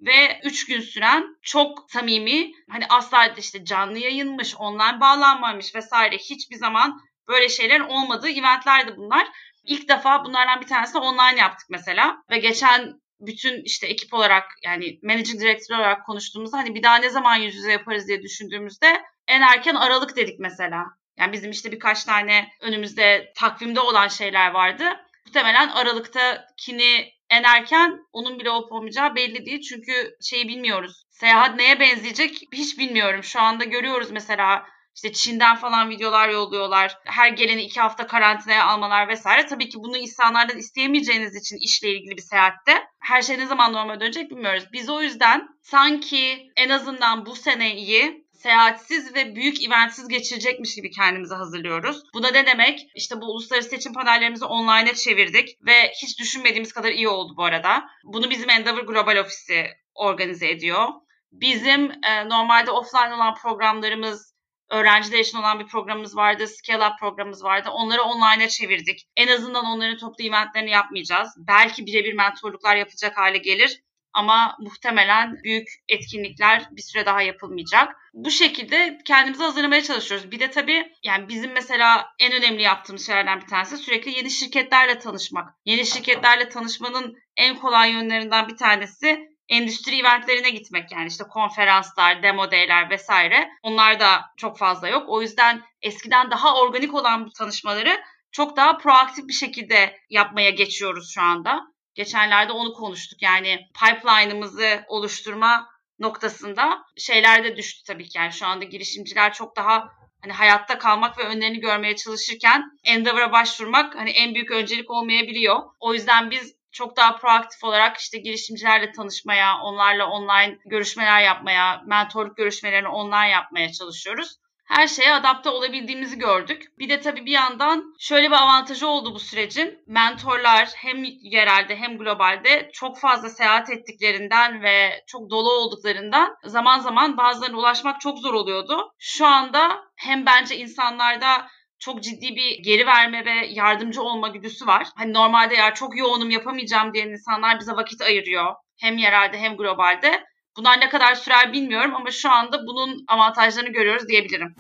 ve 3 gün süren çok samimi hani asla işte canlı yayınmış, online bağlanmamış vesaire hiçbir zaman böyle şeylerin olmadığı eventlerdi bunlar. İlk defa bunlardan bir tanesi online yaptık mesela ve geçen bütün işte ekip olarak yani managing director olarak konuştuğumuzda hani bir daha ne zaman yüz yüze yaparız diye düşündüğümüzde en erken Aralık dedik mesela. Yani bizim işte birkaç tane önümüzde takvimde olan şeyler vardı. Muhtemelen Aralık'takini en erken onun bile olup olmayacağı belli değil. Çünkü şeyi bilmiyoruz. Seyahat neye benzeyecek hiç bilmiyorum. Şu anda görüyoruz mesela işte Çin'den falan videolar yolluyorlar. Her geleni iki hafta karantinaya almalar vesaire. Tabii ki bunu insanlardan isteyemeyeceğiniz için işle ilgili bir seyahatte her şey ne zaman normal dönecek bilmiyoruz. Biz o yüzden sanki en azından bu seneyi seyahatsiz ve büyük eventsiz geçirecekmiş gibi kendimizi hazırlıyoruz. Bu da ne demek? İşte bu uluslararası seçim panellerimizi online'a çevirdik ve hiç düşünmediğimiz kadar iyi oldu bu arada. Bunu bizim Endeavor Global Ofisi organize ediyor. Bizim e, normalde offline olan programlarımız öğrenciler için olan bir programımız vardı. Scale Up programımız vardı. Onları online'a çevirdik. En azından onların toplu eventlerini yapmayacağız. Belki birebir mentorluklar yapacak hale gelir. Ama muhtemelen büyük etkinlikler bir süre daha yapılmayacak. Bu şekilde kendimizi hazırlamaya çalışıyoruz. Bir de tabii yani bizim mesela en önemli yaptığımız şeylerden bir tanesi sürekli yeni şirketlerle tanışmak. Yeni şirketlerle tanışmanın en kolay yönlerinden bir tanesi endüstri eventlerine gitmek yani işte konferanslar, demo day'ler vesaire. Onlar da çok fazla yok. O yüzden eskiden daha organik olan bu tanışmaları çok daha proaktif bir şekilde yapmaya geçiyoruz şu anda. Geçenlerde onu konuştuk. Yani pipeline'ımızı oluşturma noktasında şeyler de düştü tabii ki. Yani şu anda girişimciler çok daha hani hayatta kalmak ve önlerini görmeye çalışırken Endeavor'a başvurmak hani en büyük öncelik olmayabiliyor. O yüzden biz çok daha proaktif olarak işte girişimcilerle tanışmaya, onlarla online görüşmeler yapmaya, mentorluk görüşmelerini online yapmaya çalışıyoruz her şeye adapte olabildiğimizi gördük. Bir de tabii bir yandan şöyle bir avantajı oldu bu sürecin. Mentorlar hem yerelde hem globalde çok fazla seyahat ettiklerinden ve çok dolu olduklarından zaman zaman bazılarına ulaşmak çok zor oluyordu. Şu anda hem bence insanlarda çok ciddi bir geri verme ve yardımcı olma güdüsü var. Hani normalde ya çok yoğunum yapamayacağım diyen insanlar bize vakit ayırıyor. Hem yerelde hem globalde. Bunlar ne kadar sürer bilmiyorum ama şu anda bunun avantajlarını görüyoruz diyebilirim.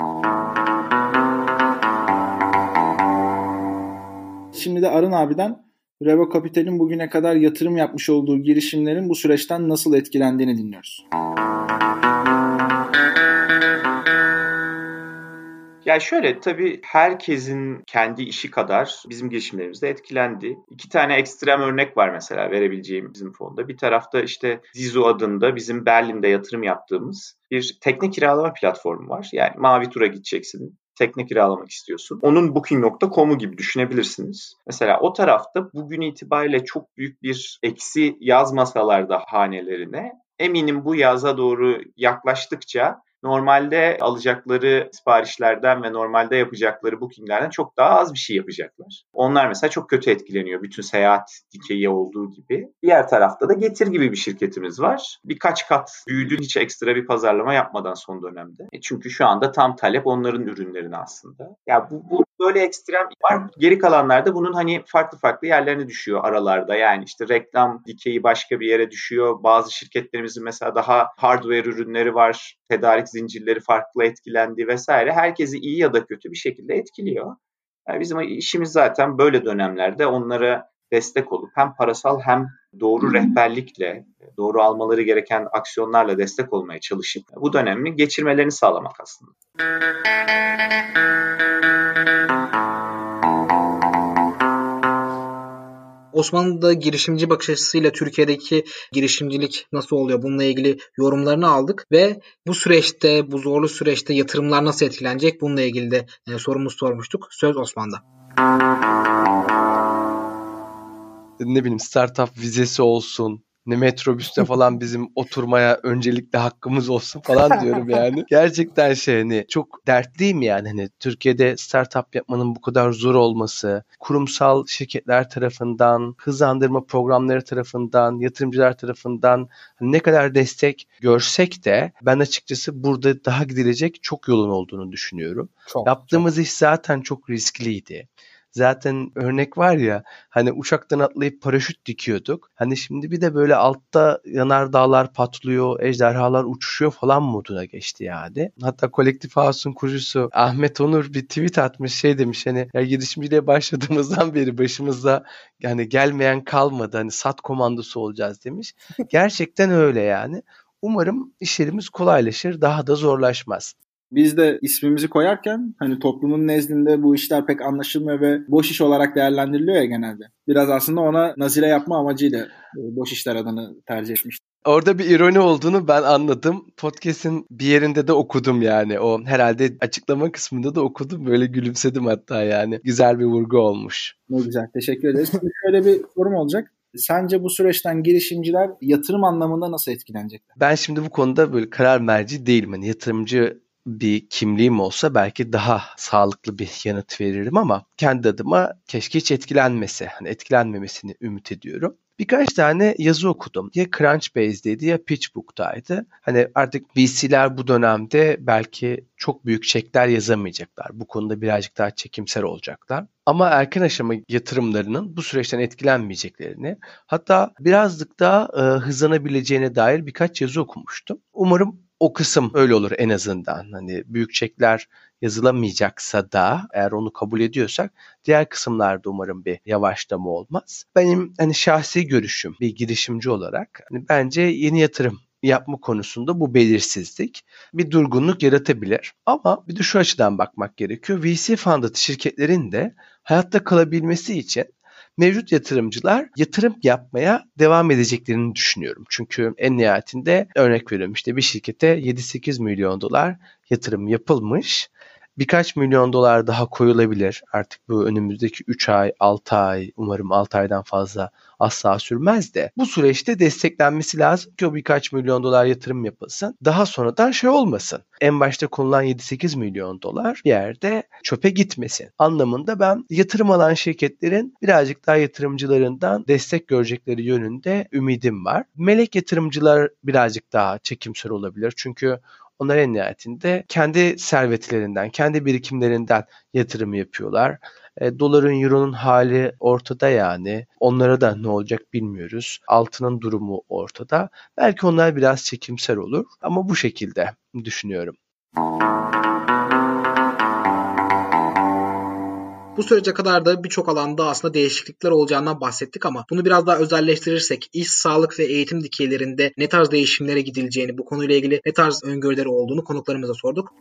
Şimdi de Arın abiden Revo Capital'in bugüne kadar yatırım yapmış olduğu girişimlerin bu süreçten nasıl etkilendiğini dinliyoruz. Ya şöyle tabii herkesin kendi işi kadar bizim girişimlerimiz de etkilendi. İki tane ekstrem örnek var mesela verebileceğim bizim fonda. Bir tarafta işte Zizo adında bizim Berlin'de yatırım yaptığımız bir tekne kiralama platformu var. Yani mavi tura gideceksin tekne kiralamak istiyorsun. Onun booking.com'u gibi düşünebilirsiniz. Mesela o tarafta bugün itibariyle çok büyük bir eksi yazmasalar da hanelerine eminim bu yaza doğru yaklaştıkça normalde alacakları siparişlerden ve normalde yapacakları bookinglerden çok daha az bir şey yapacaklar. Onlar mesela çok kötü etkileniyor bütün seyahat dikeyi olduğu gibi. Diğer tarafta da Getir gibi bir şirketimiz var. Birkaç kat büyüdü hiç ekstra bir pazarlama yapmadan son dönemde. E çünkü şu anda tam talep onların ürünlerine aslında. Ya bu, bu böyle ekstrem var. Geri kalanlarda bunun hani farklı farklı yerlerine düşüyor aralarda. Yani işte reklam dikeyi başka bir yere düşüyor. Bazı şirketlerimizin mesela daha hardware ürünleri var. Tedarik zincirleri farklı etkilendi vesaire. Herkesi iyi ya da kötü bir şekilde etkiliyor. Yani bizim işimiz zaten böyle dönemlerde onlara destek olup hem parasal hem doğru rehberlikle, doğru almaları gereken aksiyonlarla destek olmaya çalışıp bu dönemi geçirmelerini sağlamak aslında. Osmanlı'da girişimci bakış açısıyla Türkiye'deki girişimcilik nasıl oluyor? Bununla ilgili yorumlarını aldık ve bu süreçte, bu zorlu süreçte yatırımlar nasıl etkilenecek? Bununla ilgili de e, sorumuz sormuştuk. Söz Osman'da. Ne bileyim startup vizesi olsun, ne metrobüste falan bizim oturmaya öncelikle hakkımız olsun falan diyorum yani. Gerçekten şey hani çok dertliyim yani hani Türkiye'de startup yapmanın bu kadar zor olması, kurumsal şirketler tarafından, hızlandırma programları tarafından, yatırımcılar tarafından hani ne kadar destek görsek de ben açıkçası burada daha gidilecek çok yolun olduğunu düşünüyorum. Çok, Yaptığımız çok. iş zaten çok riskliydi. Zaten örnek var ya hani uçaktan atlayıp paraşüt dikiyorduk. Hani şimdi bir de böyle altta yanar dağlar patlıyor, ejderhalar uçuşuyor falan moduna geçti yani. Hatta Kolektif House'un kurucusu Ahmet Onur bir tweet atmış şey demiş hani ya girişimciliğe başladığımızdan beri başımızda yani gelmeyen kalmadı hani sat komandosu olacağız demiş. Gerçekten öyle yani. Umarım işlerimiz kolaylaşır, daha da zorlaşmaz. Biz de ismimizi koyarken hani toplumun nezdinde bu işler pek anlaşılmıyor ve boş iş olarak değerlendiriliyor ya genelde. Biraz aslında ona nazile yapma amacıyla e, boş işler adını tercih etmiştim. Orada bir ironi olduğunu ben anladım. Podcast'in bir yerinde de okudum yani. O herhalde açıklama kısmında da okudum. Böyle gülümsedim hatta yani. Güzel bir vurgu olmuş. Ne güzel. Teşekkür ederiz. Şimdi şöyle bir sorum olacak. Sence bu süreçten girişimciler yatırım anlamında nasıl etkilenecekler? Ben şimdi bu konuda böyle karar merci değilim. Hani yatırımcı bir kimliğim olsa belki daha sağlıklı bir yanıt veririm ama kendi adıma keşke hiç etkilenmese, hani etkilenmemesini ümit ediyorum. Birkaç tane yazı okudum. Ya Crunchbase'deydi ya PitchBook'taydı. Hani artık VC'ler bu dönemde belki çok büyük çekler yazamayacaklar. Bu konuda birazcık daha çekimser olacaklar. Ama erken aşama yatırımlarının bu süreçten etkilenmeyeceklerini hatta birazcık daha e, hızlanabileceğine dair birkaç yazı okumuştum. Umarım o kısım öyle olur en azından. Hani büyük çekler yazılamayacaksa da eğer onu kabul ediyorsak diğer kısımlarda umarım bir yavaşlama olmaz. Benim hani şahsi görüşüm bir girişimci olarak hani bence yeni yatırım yapma konusunda bu belirsizlik bir durgunluk yaratabilir. Ama bir de şu açıdan bakmak gerekiyor. VC fundet şirketlerin de hayatta kalabilmesi için mevcut yatırımcılar yatırım yapmaya devam edeceklerini düşünüyorum. Çünkü en nihayetinde örnek veriyorum işte bir şirkete 7-8 milyon dolar yatırım yapılmış birkaç milyon dolar daha koyulabilir. Artık bu önümüzdeki 3 ay, 6 ay, umarım 6 aydan fazla asla sürmez de bu süreçte desteklenmesi lazım ki o birkaç milyon dolar yatırım yapılsın. Daha sonradan şey olmasın. En başta konulan 7-8 milyon dolar bir yerde çöpe gitmesin. Anlamında ben yatırım alan şirketlerin birazcık daha yatırımcılarından destek görecekleri yönünde ümidim var. Melek yatırımcılar birazcık daha çekimser olabilir. Çünkü onlar en nihayetinde kendi servetlerinden, kendi birikimlerinden yatırım yapıyorlar. E, doların, euronun hali ortada yani. Onlara da ne olacak bilmiyoruz. Altının durumu ortada. Belki onlar biraz çekimser olur ama bu şekilde düşünüyorum. Bu sürece kadar da birçok alanda aslında değişiklikler olacağından bahsettik ama bunu biraz daha özelleştirirsek iş, sağlık ve eğitim dikeylerinde ne tarz değişimlere gidileceğini, bu konuyla ilgili ne tarz öngörüleri olduğunu konuklarımıza sorduk.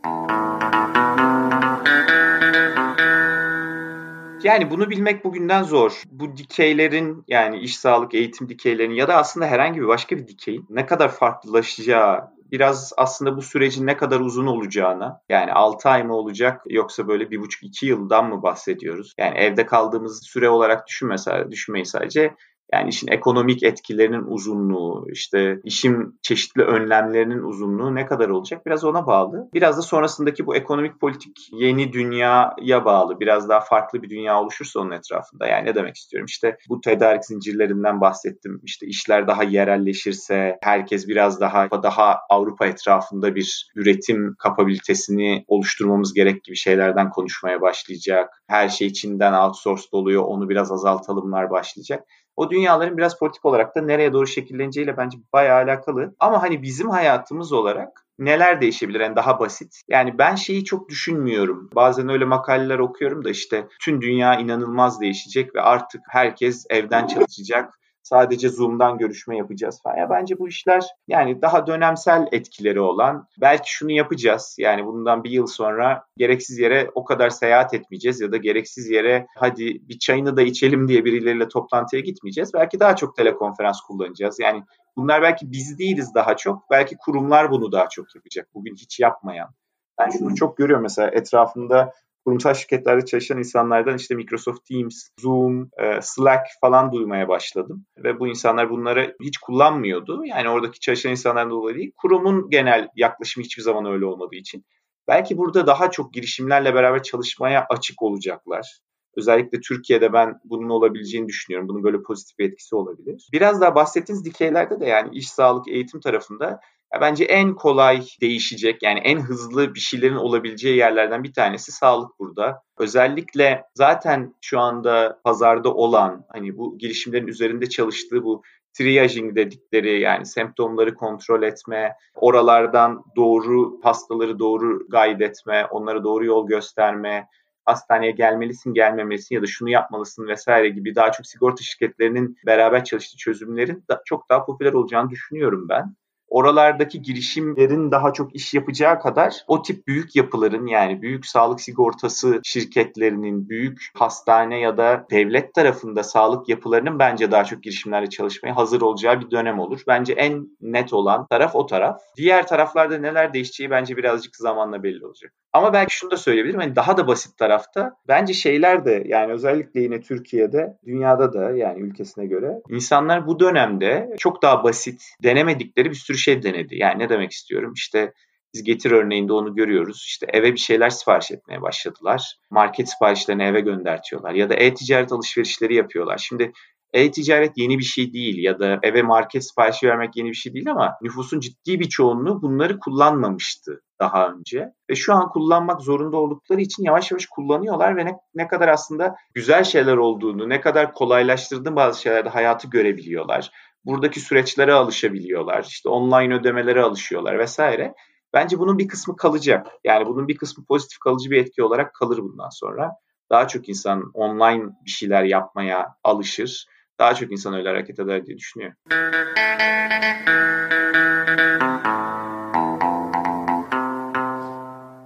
Yani bunu bilmek bugünden zor. Bu dikeylerin yani iş sağlık eğitim dikeylerinin ya da aslında herhangi bir başka bir dikeyin ne kadar farklılaşacağı biraz aslında bu sürecin ne kadar uzun olacağına yani 6 ay mı olacak yoksa böyle 1,5-2 yıldan mı bahsediyoruz? Yani evde kaldığımız süre olarak düşünme, düşünmeyin sadece yani işin ekonomik etkilerinin uzunluğu, işte işin çeşitli önlemlerinin uzunluğu ne kadar olacak biraz ona bağlı. Biraz da sonrasındaki bu ekonomik politik yeni dünyaya bağlı. Biraz daha farklı bir dünya oluşursa onun etrafında. Yani ne demek istiyorum? İşte bu tedarik zincirlerinden bahsettim. İşte işler daha yerelleşirse, herkes biraz daha daha Avrupa etrafında bir üretim kapabilitesini oluşturmamız gerek gibi şeylerden konuşmaya başlayacak. Her şey içinden outsourced oluyor, onu biraz azaltalımlar başlayacak. O dünyaların biraz politik olarak da nereye doğru şekilleneceğiyle bence bayağı alakalı. Ama hani bizim hayatımız olarak neler değişebilir? Yani daha basit. Yani ben şeyi çok düşünmüyorum. Bazen öyle makaleler okuyorum da işte tüm dünya inanılmaz değişecek ve artık herkes evden çalışacak sadece Zoom'dan görüşme yapacağız falan. Ya bence bu işler yani daha dönemsel etkileri olan belki şunu yapacağız. Yani bundan bir yıl sonra gereksiz yere o kadar seyahat etmeyeceğiz ya da gereksiz yere hadi bir çayını da içelim diye birileriyle toplantıya gitmeyeceğiz. Belki daha çok telekonferans kullanacağız. Yani bunlar belki biz değiliz daha çok. Belki kurumlar bunu daha çok yapacak. Bugün hiç yapmayan. Ben şunu çok görüyorum mesela etrafımda kurumsal şirketlerde çalışan insanlardan işte Microsoft Teams, Zoom, e, Slack falan duymaya başladım. Ve bu insanlar bunları hiç kullanmıyordu. Yani oradaki çalışan insanlardan dolayı değil. Kurumun genel yaklaşımı hiçbir zaman öyle olmadığı için. Belki burada daha çok girişimlerle beraber çalışmaya açık olacaklar. Özellikle Türkiye'de ben bunun olabileceğini düşünüyorum. Bunun böyle pozitif bir etkisi olabilir. Biraz daha bahsettiğiniz dikeylerde de yani iş sağlık eğitim tarafında Ya bence en kolay değişecek yani en hızlı bir şeylerin olabileceği yerlerden bir tanesi sağlık burada. Özellikle zaten şu anda pazarda olan hani bu girişimlerin üzerinde çalıştığı bu triaging dedikleri yani semptomları kontrol etme, oralardan doğru hastaları doğru guide etme, onlara doğru yol gösterme, hastaneye gelmelisin, gelmemelisin ya da şunu yapmalısın vesaire gibi daha çok sigorta şirketlerinin beraber çalıştığı çözümlerin da çok daha popüler olacağını düşünüyorum ben oralardaki girişimlerin daha çok iş yapacağı kadar o tip büyük yapıların yani büyük sağlık sigortası şirketlerinin, büyük hastane ya da devlet tarafında sağlık yapılarının bence daha çok girişimlerle çalışmaya hazır olacağı bir dönem olur. Bence en net olan taraf o taraf. Diğer taraflarda neler değişeceği bence birazcık zamanla belli olacak. Ama belki şunu da söyleyebilirim. Hani daha da basit tarafta bence şeyler de yani özellikle yine Türkiye'de, dünyada da yani ülkesine göre insanlar bu dönemde çok daha basit denemedikleri bir sürü şey denedi. Yani ne demek istiyorum? İşte biz getir örneğinde onu görüyoruz. İşte eve bir şeyler sipariş etmeye başladılar. Market siparişlerini eve göndertiyorlar ya da e-ticaret alışverişleri yapıyorlar. Şimdi e-ticaret yeni bir şey değil ya da eve market siparişi vermek yeni bir şey değil ama nüfusun ciddi bir çoğunluğu bunları kullanmamıştı daha önce. Ve şu an kullanmak zorunda oldukları için yavaş yavaş kullanıyorlar ve ne, ne kadar aslında güzel şeyler olduğunu, ne kadar kolaylaştırdığını bazı şeylerde hayatı görebiliyorlar. Buradaki süreçlere alışabiliyorlar. İşte online ödemelere alışıyorlar vesaire. Bence bunun bir kısmı kalacak. Yani bunun bir kısmı pozitif kalıcı bir etki olarak kalır bundan sonra. Daha çok insan online bir şeyler yapmaya alışır. Daha çok insan öyle hareket eder diye düşünüyorum.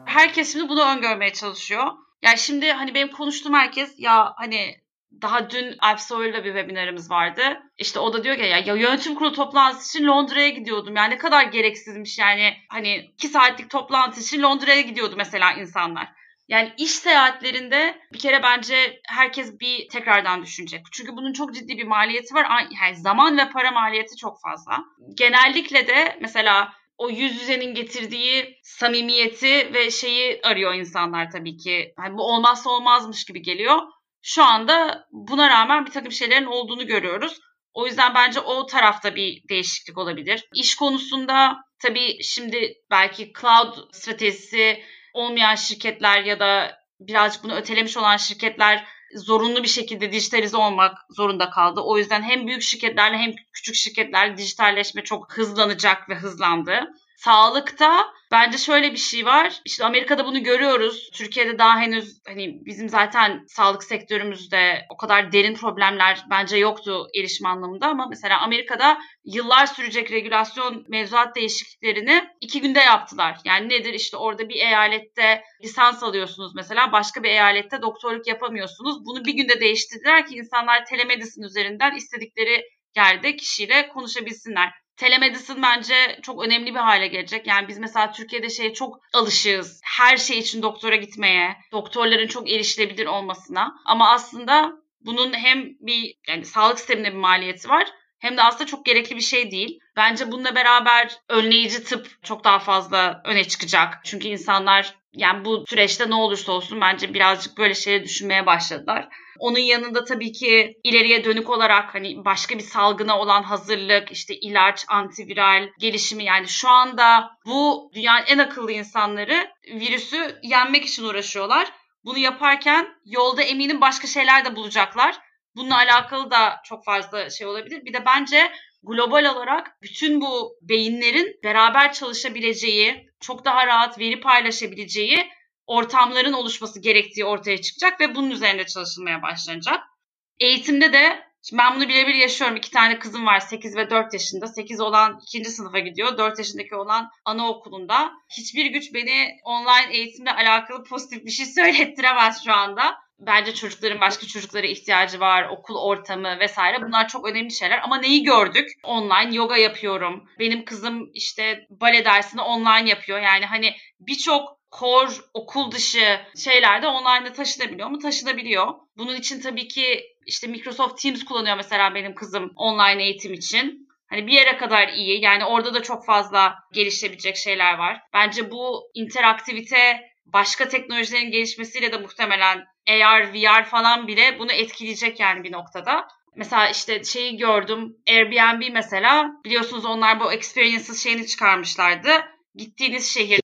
Herkes şimdi bunu öngörmeye çalışıyor. Yani şimdi hani benim konuştuğum herkes ya hani daha dün Alp Soylu'yla bir webinarımız vardı. İşte o da diyor ki ya, ya yönetim kurulu toplantısı için Londra'ya gidiyordum. Yani ne kadar gereksizmiş yani. Hani iki saatlik toplantı için Londra'ya gidiyordu mesela insanlar. Yani iş seyahatlerinde bir kere bence herkes bir tekrardan düşünecek. Çünkü bunun çok ciddi bir maliyeti var. Yani zaman ve para maliyeti çok fazla. Genellikle de mesela o yüz yüzenin getirdiği samimiyeti ve şeyi arıyor insanlar tabii ki. Yani bu olmazsa olmazmış gibi geliyor şu anda buna rağmen bir takım şeylerin olduğunu görüyoruz. O yüzden bence o tarafta bir değişiklik olabilir. İş konusunda tabii şimdi belki cloud stratejisi olmayan şirketler ya da birazcık bunu ötelemiş olan şirketler zorunlu bir şekilde dijitalize olmak zorunda kaldı. O yüzden hem büyük şirketlerle hem küçük şirketlerle dijitalleşme çok hızlanacak ve hızlandı. Sağlıkta bence şöyle bir şey var. İşte Amerika'da bunu görüyoruz. Türkiye'de daha henüz hani bizim zaten sağlık sektörümüzde o kadar derin problemler bence yoktu erişim anlamında ama mesela Amerika'da yıllar sürecek regülasyon mevzuat değişikliklerini iki günde yaptılar. Yani nedir işte orada bir eyalette lisans alıyorsunuz mesela başka bir eyalette doktorluk yapamıyorsunuz. Bunu bir günde değiştirdiler ki insanlar telemedicine üzerinden istedikleri yerde kişiyle konuşabilsinler telemedicine bence çok önemli bir hale gelecek. Yani biz mesela Türkiye'de şeye çok alışığız. Her şey için doktora gitmeye, doktorların çok erişilebilir olmasına. Ama aslında bunun hem bir yani sağlık sisteminde bir maliyeti var hem de aslında çok gerekli bir şey değil. Bence bununla beraber önleyici tıp çok daha fazla öne çıkacak. Çünkü insanlar yani bu süreçte ne olursa olsun bence birazcık böyle şeyleri düşünmeye başladılar. Onun yanında tabii ki ileriye dönük olarak hani başka bir salgına olan hazırlık, işte ilaç, antiviral gelişimi yani şu anda bu dünyanın en akıllı insanları virüsü yenmek için uğraşıyorlar. Bunu yaparken yolda eminim başka şeyler de bulacaklar. Bununla alakalı da çok fazla şey olabilir. Bir de bence global olarak bütün bu beyinlerin beraber çalışabileceği, çok daha rahat veri paylaşabileceği ortamların oluşması gerektiği ortaya çıkacak ve bunun üzerinde çalışılmaya başlanacak. Eğitimde de Şimdi ben bunu birebir yaşıyorum. İki tane kızım var 8 ve 4 yaşında. 8 olan ikinci sınıfa gidiyor. 4 yaşındaki olan anaokulunda. Hiçbir güç beni online eğitimle alakalı pozitif bir şey söylettiremez şu anda. Bence çocukların başka çocuklara ihtiyacı var, okul ortamı vesaire. Bunlar çok önemli şeyler. Ama neyi gördük? Online yoga yapıyorum. Benim kızım işte bale dersini online yapıyor. Yani hani birçok core okul dışı şeylerde online'da taşınabiliyor mu? Taşınabiliyor. Bunun için tabii ki işte Microsoft Teams kullanıyor mesela benim kızım online eğitim için. Hani bir yere kadar iyi. Yani orada da çok fazla gelişebilecek şeyler var. Bence bu interaktivite başka teknolojilerin gelişmesiyle de muhtemelen AR, VR falan bile bunu etkileyecek yani bir noktada. Mesela işte şeyi gördüm. Airbnb mesela biliyorsunuz onlar bu experiences şeyini çıkarmışlardı. Gittiğiniz şehirde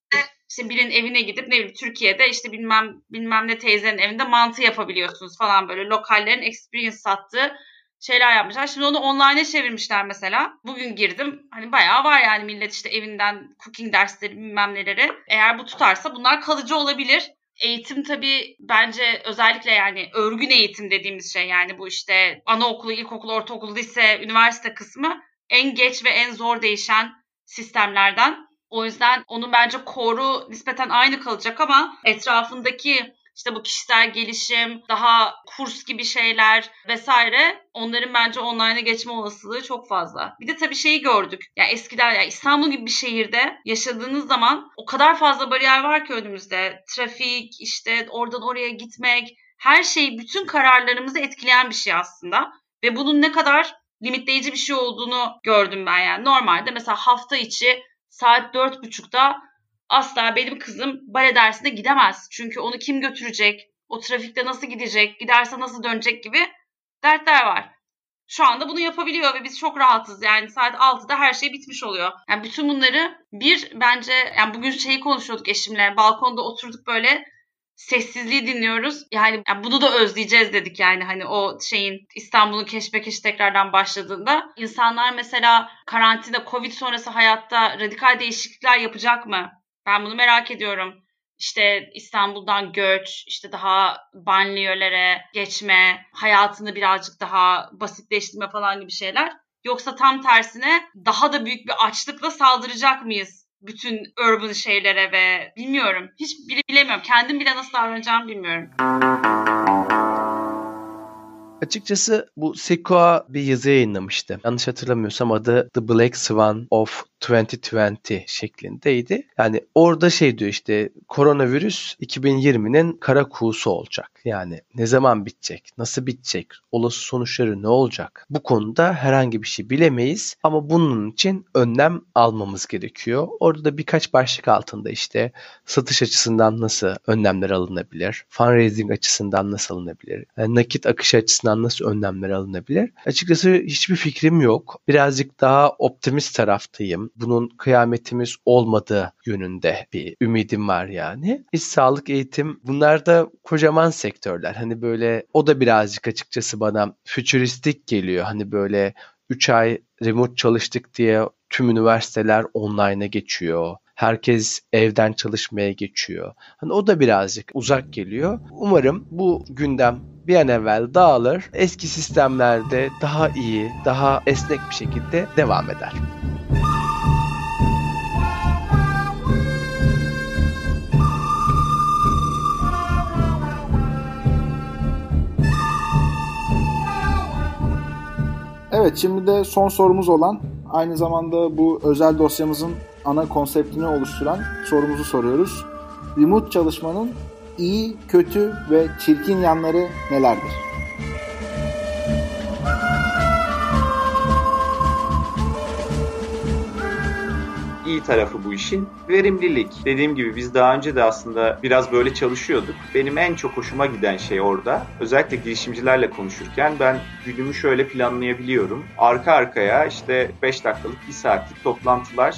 işte birinin evine gidip ne bileyim Türkiye'de işte bilmem bilmem ne teyzenin evinde mantı yapabiliyorsunuz falan böyle lokallerin experience sattığı şeyler yapmışlar. Şimdi onu online'e çevirmişler mesela. Bugün girdim. Hani bayağı var yani millet işte evinden cooking dersleri bilmem neleri. Eğer bu tutarsa bunlar kalıcı olabilir. Eğitim tabii bence özellikle yani örgün eğitim dediğimiz şey yani bu işte anaokulu, ilkokul, ortaokul, lise, üniversite kısmı en geç ve en zor değişen sistemlerden. O yüzden onun bence koru nispeten aynı kalacak ama etrafındaki işte bu kişisel gelişim, daha kurs gibi şeyler vesaire onların bence online'a geçme olasılığı çok fazla. Bir de tabii şeyi gördük. Ya yani eskiden ya İstanbul gibi bir şehirde yaşadığınız zaman o kadar fazla bariyer var ki önümüzde. Trafik, işte oradan oraya gitmek, her şey bütün kararlarımızı etkileyen bir şey aslında. Ve bunun ne kadar limitleyici bir şey olduğunu gördüm ben yani. Normalde mesela hafta içi saat dört buçukta asla benim kızım bale dersine gidemez. Çünkü onu kim götürecek? O trafikte nasıl gidecek? Giderse nasıl dönecek gibi dertler var. Şu anda bunu yapabiliyor ve biz çok rahatız. Yani saat 6'da her şey bitmiş oluyor. Yani bütün bunları bir bence yani bugün şeyi konuşuyorduk eşimle. Balkonda oturduk böyle sessizliği dinliyoruz. Yani, yani bunu da özleyeceğiz dedik yani hani o şeyin İstanbul'un keşmekeş tekrardan başladığında. insanlar mesela karantina, Covid sonrası hayatta radikal değişiklikler yapacak mı? Ben bunu merak ediyorum. İşte İstanbul'dan göç, işte daha banliyölere geçme, hayatını birazcık daha basitleştirme falan gibi şeyler. Yoksa tam tersine daha da büyük bir açlıkla saldıracak mıyız bütün urban şeylere ve bilmiyorum. Hiç bile bilemiyorum. Kendim bile nasıl davranacağımı bilmiyorum. Açıkçası bu Sequoia bir yazı yayınlamıştı. Yanlış hatırlamıyorsam adı The Black Swan of 2020 şeklindeydi. Yani orada şey diyor işte koronavirüs 2020'nin kara kuğusu olacak. Yani ne zaman bitecek, nasıl bitecek, olası sonuçları ne olacak? Bu konuda herhangi bir şey bilemeyiz ama bunun için önlem almamız gerekiyor. Orada da birkaç başlık altında işte satış açısından nasıl önlemler alınabilir, fundraising açısından nasıl alınabilir, yani nakit akışı açısından nasıl önlemler alınabilir? Açıkçası hiçbir fikrim yok. Birazcık daha optimist taraftayım bunun kıyametimiz olmadığı yönünde bir ümidim var yani. İş sağlık eğitim bunlar da kocaman sektörler. Hani böyle o da birazcık açıkçası bana fütüristik geliyor. Hani böyle 3 ay remote çalıştık diye tüm üniversiteler online'a geçiyor. Herkes evden çalışmaya geçiyor. Hani o da birazcık uzak geliyor. Umarım bu gündem bir an evvel dağılır. Eski sistemlerde daha iyi, daha esnek bir şekilde devam eder. Evet şimdi de son sorumuz olan aynı zamanda bu özel dosyamızın ana konseptini oluşturan sorumuzu soruyoruz. Remote çalışmanın iyi, kötü ve çirkin yanları nelerdir? İyi tarafı bu işin verimlilik. Dediğim gibi biz daha önce de aslında biraz böyle çalışıyorduk. Benim en çok hoşuma giden şey orada özellikle girişimcilerle konuşurken ben günümü şöyle planlayabiliyorum. Arka arkaya işte 5 dakikalık 1 saatlik toplantılar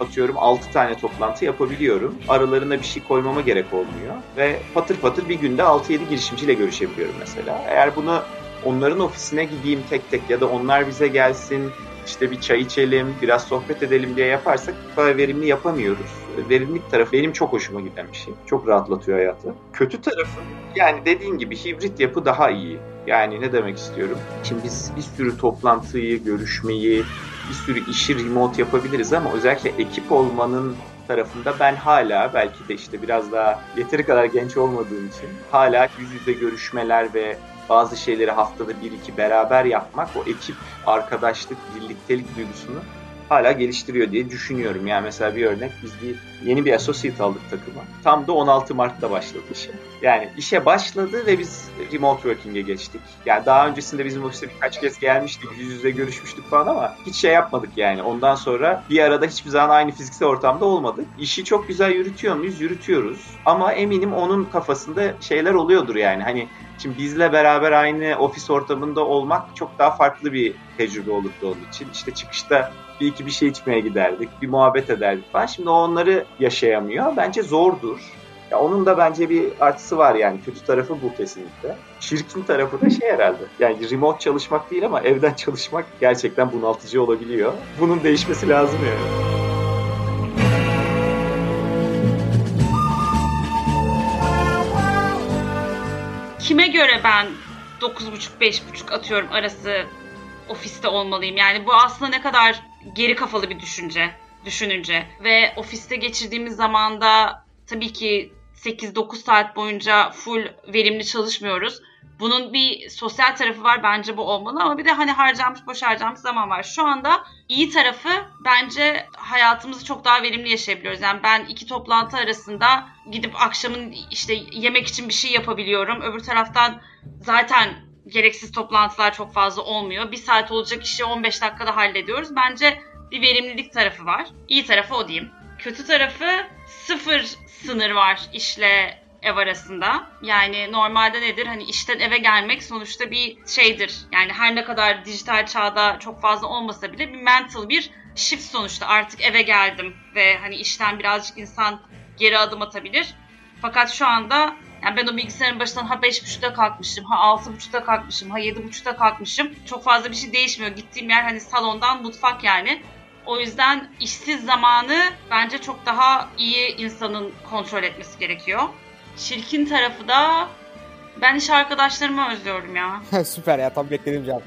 atıyorum 6 tane toplantı yapabiliyorum. Aralarına bir şey koymama gerek olmuyor. Ve patır patır bir günde 6-7 girişimciyle görüşebiliyorum mesela. Eğer bunu onların ofisine gideyim tek tek ya da onlar bize gelsin işte bir çay içelim, biraz sohbet edelim diye yaparsak bu kadar verimli yapamıyoruz. Verimlilik tarafı benim çok hoşuma giden bir şey. Çok rahatlatıyor hayatı. Kötü tarafı yani dediğin gibi hibrit yapı daha iyi. Yani ne demek istiyorum? Şimdi biz bir sürü toplantıyı, görüşmeyi, bir sürü işi remote yapabiliriz ama özellikle ekip olmanın tarafında ben hala belki de işte biraz daha yeteri kadar genç olmadığım için hala yüz yüze görüşmeler ve bazı şeyleri haftada bir iki beraber yapmak o ekip, arkadaşlık, birliktelik duygusunu hala geliştiriyor diye düşünüyorum. Yani mesela bir örnek biz bir yeni bir associate aldık takıma. Tam da 16 Mart'ta başladı işe. Yani işe başladı ve biz remote working'e geçtik. Yani daha öncesinde bizim ofiste birkaç kez gelmiştik, yüz yüze görüşmüştük falan ama hiç şey yapmadık yani. Ondan sonra bir arada hiçbir zaman aynı fiziksel ortamda olmadık. İşi çok güzel yürütüyor muyuz? Yürütüyoruz. Ama eminim onun kafasında şeyler oluyordur yani. Hani Şimdi bizle beraber aynı ofis ortamında olmak çok daha farklı bir tecrübe olurdu onun için. İşte çıkışta bir iki bir şey içmeye giderdik, bir muhabbet ederdik falan. Şimdi onları yaşayamıyor. Bence zordur. Ya onun da bence bir artısı var yani. Kötü tarafı bu kesinlikle. Çirkin tarafı da şey herhalde. Yani remote çalışmak değil ama evden çalışmak gerçekten bunaltıcı olabiliyor. Bunun değişmesi lazım yani. Kime göre ben 9.30-5.30 atıyorum arası ofiste olmalıyım? Yani bu aslında ne kadar geri kafalı bir düşünce düşününce ve ofiste geçirdiğimiz zamanda tabii ki 8-9 saat boyunca full verimli çalışmıyoruz. Bunun bir sosyal tarafı var bence bu olmalı ama bir de hani harcamış boş harcamış zaman var. Şu anda iyi tarafı bence hayatımızı çok daha verimli yaşayabiliyoruz. Yani ben iki toplantı arasında gidip akşamın işte yemek için bir şey yapabiliyorum. Öbür taraftan zaten gereksiz toplantılar çok fazla olmuyor. Bir saat olacak işi 15 dakikada hallediyoruz. Bence bir verimlilik tarafı var. İyi tarafı o diyeyim. Kötü tarafı sıfır sınır var işle ev arasında. Yani normalde nedir? Hani işten eve gelmek sonuçta bir şeydir. Yani her ne kadar dijital çağda çok fazla olmasa bile bir mental bir shift sonuçta. Artık eve geldim ve hani işten birazcık insan geri adım atabilir. Fakat şu anda yani ben o bilgisayarın başından ha 5.30'da kalkmışım, ha 6.30'da kalkmışım, ha 7.30'da kalkmışım. Çok fazla bir şey değişmiyor. Gittiğim yer hani salondan mutfak yani. O yüzden işsiz zamanı bence çok daha iyi insanın kontrol etmesi gerekiyor. Çirkin tarafı da ben iş arkadaşlarımı özlüyorum ya. Süper ya tam beklediğim cevap.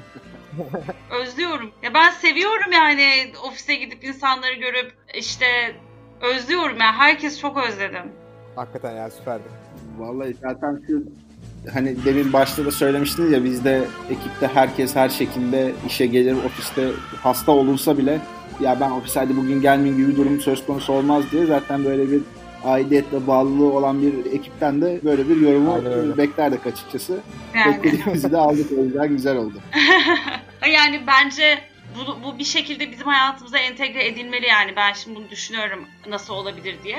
özlüyorum. Ya ben seviyorum yani ofise gidip insanları görüp işte özlüyorum ya. Herkes çok özledim. Hakikaten ya süperdi. Vallahi zaten şu hani demin başta da söylemiştiniz ya bizde ekipte herkes her şekilde işe gelir ofiste hasta olursa bile ya ben ofise hadi bugün gelmeyin gibi bir durum söz konusu olmaz diye zaten böyle bir aidiyetle bağlılığı olan bir ekipten de böyle bir yorumu beklerdik açıkçası. Yani. Beklediğimizi de aldık o yüzden güzel oldu. yani bence bu, bu bir şekilde bizim hayatımıza entegre edilmeli yani ben şimdi bunu düşünüyorum nasıl olabilir diye.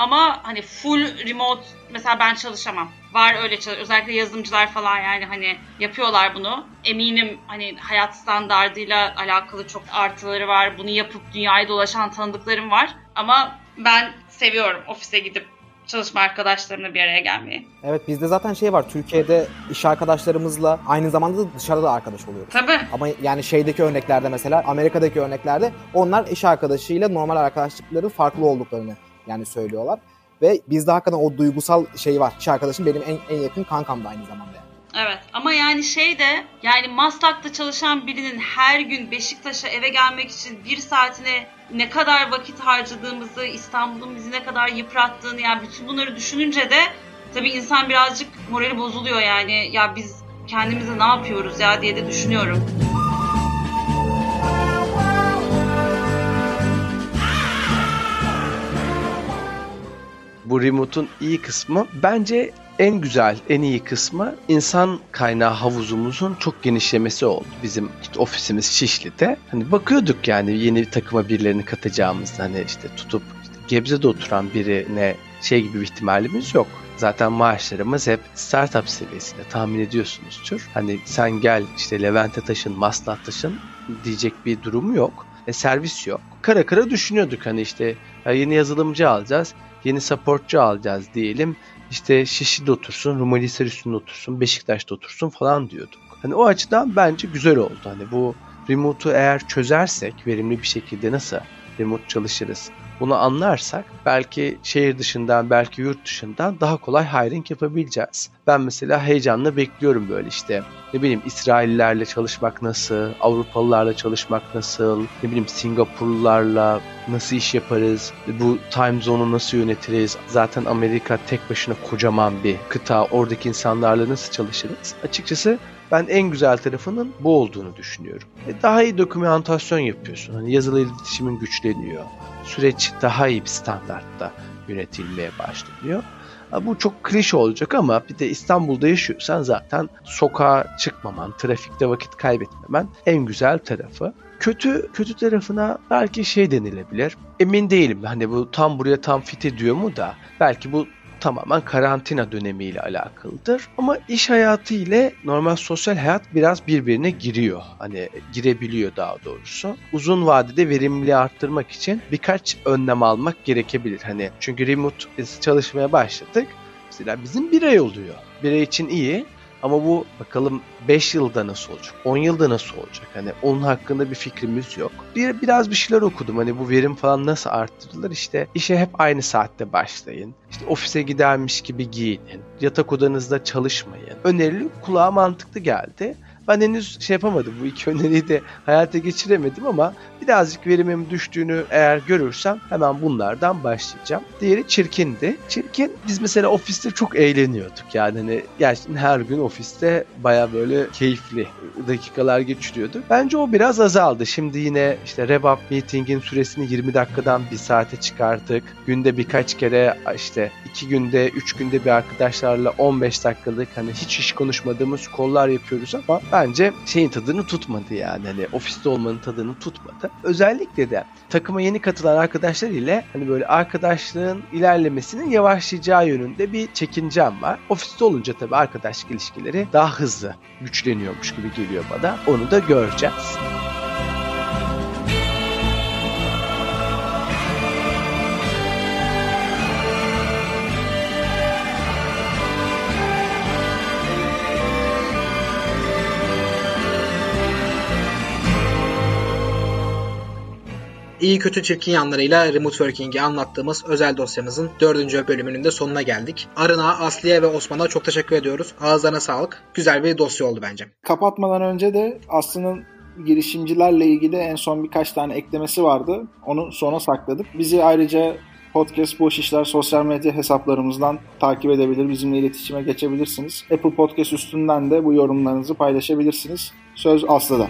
Ama hani full remote mesela ben çalışamam. Var öyle çalış özellikle yazılımcılar falan yani hani yapıyorlar bunu. Eminim hani hayat standardıyla alakalı çok artıları var. Bunu yapıp dünyayı dolaşan tanıdıklarım var. Ama ben seviyorum ofise gidip çalışma arkadaşlarımla bir araya gelmeyi. Evet bizde zaten şey var Türkiye'de iş arkadaşlarımızla aynı zamanda da dışarıda da arkadaş oluyoruz. Tabii. Ama yani şeydeki örneklerde mesela Amerika'daki örneklerde onlar iş arkadaşıyla normal arkadaşlıkların farklı olduklarını yani söylüyorlar. Ve bizde hakikaten o duygusal şey var. İş arkadaşım benim en, en yakın kankam da aynı zamanda. Evet ama yani şey de yani Maslak'ta çalışan birinin her gün Beşiktaş'a eve gelmek için bir saatine ne kadar vakit harcadığımızı, İstanbul'un bizi ne kadar yıprattığını yani bütün bunları düşününce de tabii insan birazcık morali bozuluyor yani ya biz kendimize ne yapıyoruz ya diye de düşünüyorum. Bu remote'un iyi kısmı bence en güzel, en iyi kısmı insan kaynağı havuzumuzun çok genişlemesi oldu. Bizim işte ofisimiz Şişli'de. Hani bakıyorduk yani yeni bir takıma birilerini katacağımızda hani işte tutup işte Gebze'de oturan birine şey gibi bir ihtimalimiz yok. Zaten maaşlarımız hep startup seviyesinde tahmin ediyorsunuzdur. Hani sen gel işte Levent'e taşın, Maslak taşın diyecek bir durum yok. E, servis yok. Kara kara düşünüyorduk hani işte yeni yazılımcı alacağız, yeni supportçu alacağız diyelim işte Şişli'de otursun, Rumeli Hisar üstünde otursun, Beşiktaş'ta otursun falan diyorduk. Hani o açıdan bence güzel oldu. Hani bu remote'u eğer çözersek verimli bir şekilde nasıl remote çalışırız bunu anlarsak belki şehir dışından belki yurt dışından daha kolay hiring yapabileceğiz. Ben mesela heyecanla bekliyorum böyle işte ne bileyim İsraillilerle çalışmak nasıl, Avrupalılarla çalışmak nasıl, ne bileyim Singapurlularla nasıl iş yaparız, bu time zone'u nasıl yönetiriz, zaten Amerika tek başına kocaman bir kıta, oradaki insanlarla nasıl çalışırız? Açıkçası ben en güzel tarafının bu olduğunu düşünüyorum. E daha iyi dokümantasyon yapıyorsun. Hani yazılı iletişimin güçleniyor süreç daha iyi bir standartta yönetilmeye başlanıyor. Bu çok klişe olacak ama bir de İstanbul'da yaşıyorsan zaten sokağa çıkmaman, trafikte vakit kaybetmemen en güzel tarafı. Kötü kötü tarafına belki şey denilebilir. Emin değilim. Hani bu tam buraya tam fit ediyor mu da belki bu tamamen karantina dönemiyle alakalıdır. Ama iş hayatı ile normal sosyal hayat biraz birbirine giriyor. Hani girebiliyor daha doğrusu. Uzun vadede verimliliği arttırmak için birkaç önlem almak gerekebilir. Hani çünkü remote çalışmaya başladık. Mesela bizim bir ay oluyor. Bir ay için iyi ama bu bakalım 5 yılda nasıl olacak? 10 yılda nasıl olacak? Hani onun hakkında bir fikrimiz yok. Bir, biraz bir şeyler okudum. Hani bu verim falan nasıl arttırılır? İşte işe hep aynı saatte başlayın. İşte ofise gidermiş gibi giyinin. Yatak odanızda çalışmayın. Önerili kulağa mantıklı geldi. Ben henüz şey yapamadım. Bu iki öneriyi de hayata geçiremedim ama birazcık verimim düştüğünü eğer görürsem hemen bunlardan başlayacağım. Diğeri çirkindi. Çirkin biz mesela ofiste çok eğleniyorduk. Yani hani gerçekten her gün ofiste baya böyle keyifli dakikalar geçiriyorduk. Bence o biraz azaldı. Şimdi yine işte Rebap Meeting'in süresini 20 dakikadan bir saate çıkarttık. Günde birkaç kere işte iki günde, üç günde bir arkadaşlarla 15 dakikalık hani hiç iş konuşmadığımız kollar yapıyoruz ama bence şeyin tadını tutmadı yani. Hani ofiste olmanın tadını tutmadı. Özellikle de takıma yeni katılan arkadaşlar ile hani böyle arkadaşlığın ilerlemesinin yavaşlayacağı yönünde bir çekincem var. Ofiste olunca tabii arkadaşlık ilişkileri daha hızlı güçleniyormuş gibi geliyor bana. Onu da göreceğiz. İyi kötü çirkin yanlarıyla Remote Working'i anlattığımız özel dosyamızın dördüncü bölümünün de sonuna geldik. Arın'a, Aslı'ya ve Osman'a çok teşekkür ediyoruz. Ağızlarına sağlık. Güzel bir dosya oldu bence. Kapatmadan önce de Aslı'nın girişimcilerle ilgili en son birkaç tane eklemesi vardı. Onu sona sakladık. Bizi ayrıca Podcast Boş İşler sosyal medya hesaplarımızdan takip edebilir, bizimle iletişime geçebilirsiniz. Apple Podcast üstünden de bu yorumlarınızı paylaşabilirsiniz. Söz Aslı'da.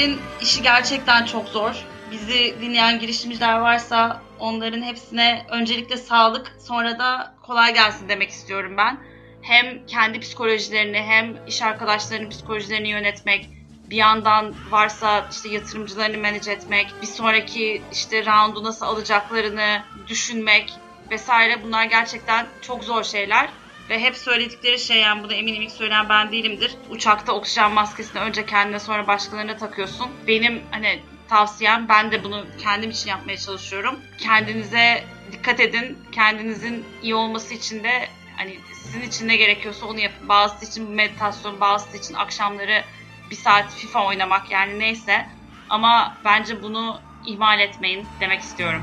Girişimcilerin işi gerçekten çok zor. Bizi dinleyen girişimciler varsa onların hepsine öncelikle sağlık, sonra da kolay gelsin demek istiyorum ben. Hem kendi psikolojilerini hem iş arkadaşlarının psikolojilerini yönetmek, bir yandan varsa işte yatırımcılarını manage etmek, bir sonraki işte roundu nasıl alacaklarını düşünmek vesaire bunlar gerçekten çok zor şeyler. Ve hep söyledikleri şey yani bunu eminim ilk söyleyen ben değilimdir. Uçakta oksijen maskesini önce kendine sonra başkalarına takıyorsun. Benim hani tavsiyem ben de bunu kendim için yapmaya çalışıyorum. Kendinize dikkat edin. Kendinizin iyi olması için de hani sizin için ne gerekiyorsa onu yapın. Bazısı için meditasyon, bazısı için akşamları bir saat FIFA oynamak yani neyse. Ama bence bunu ihmal etmeyin demek istiyorum.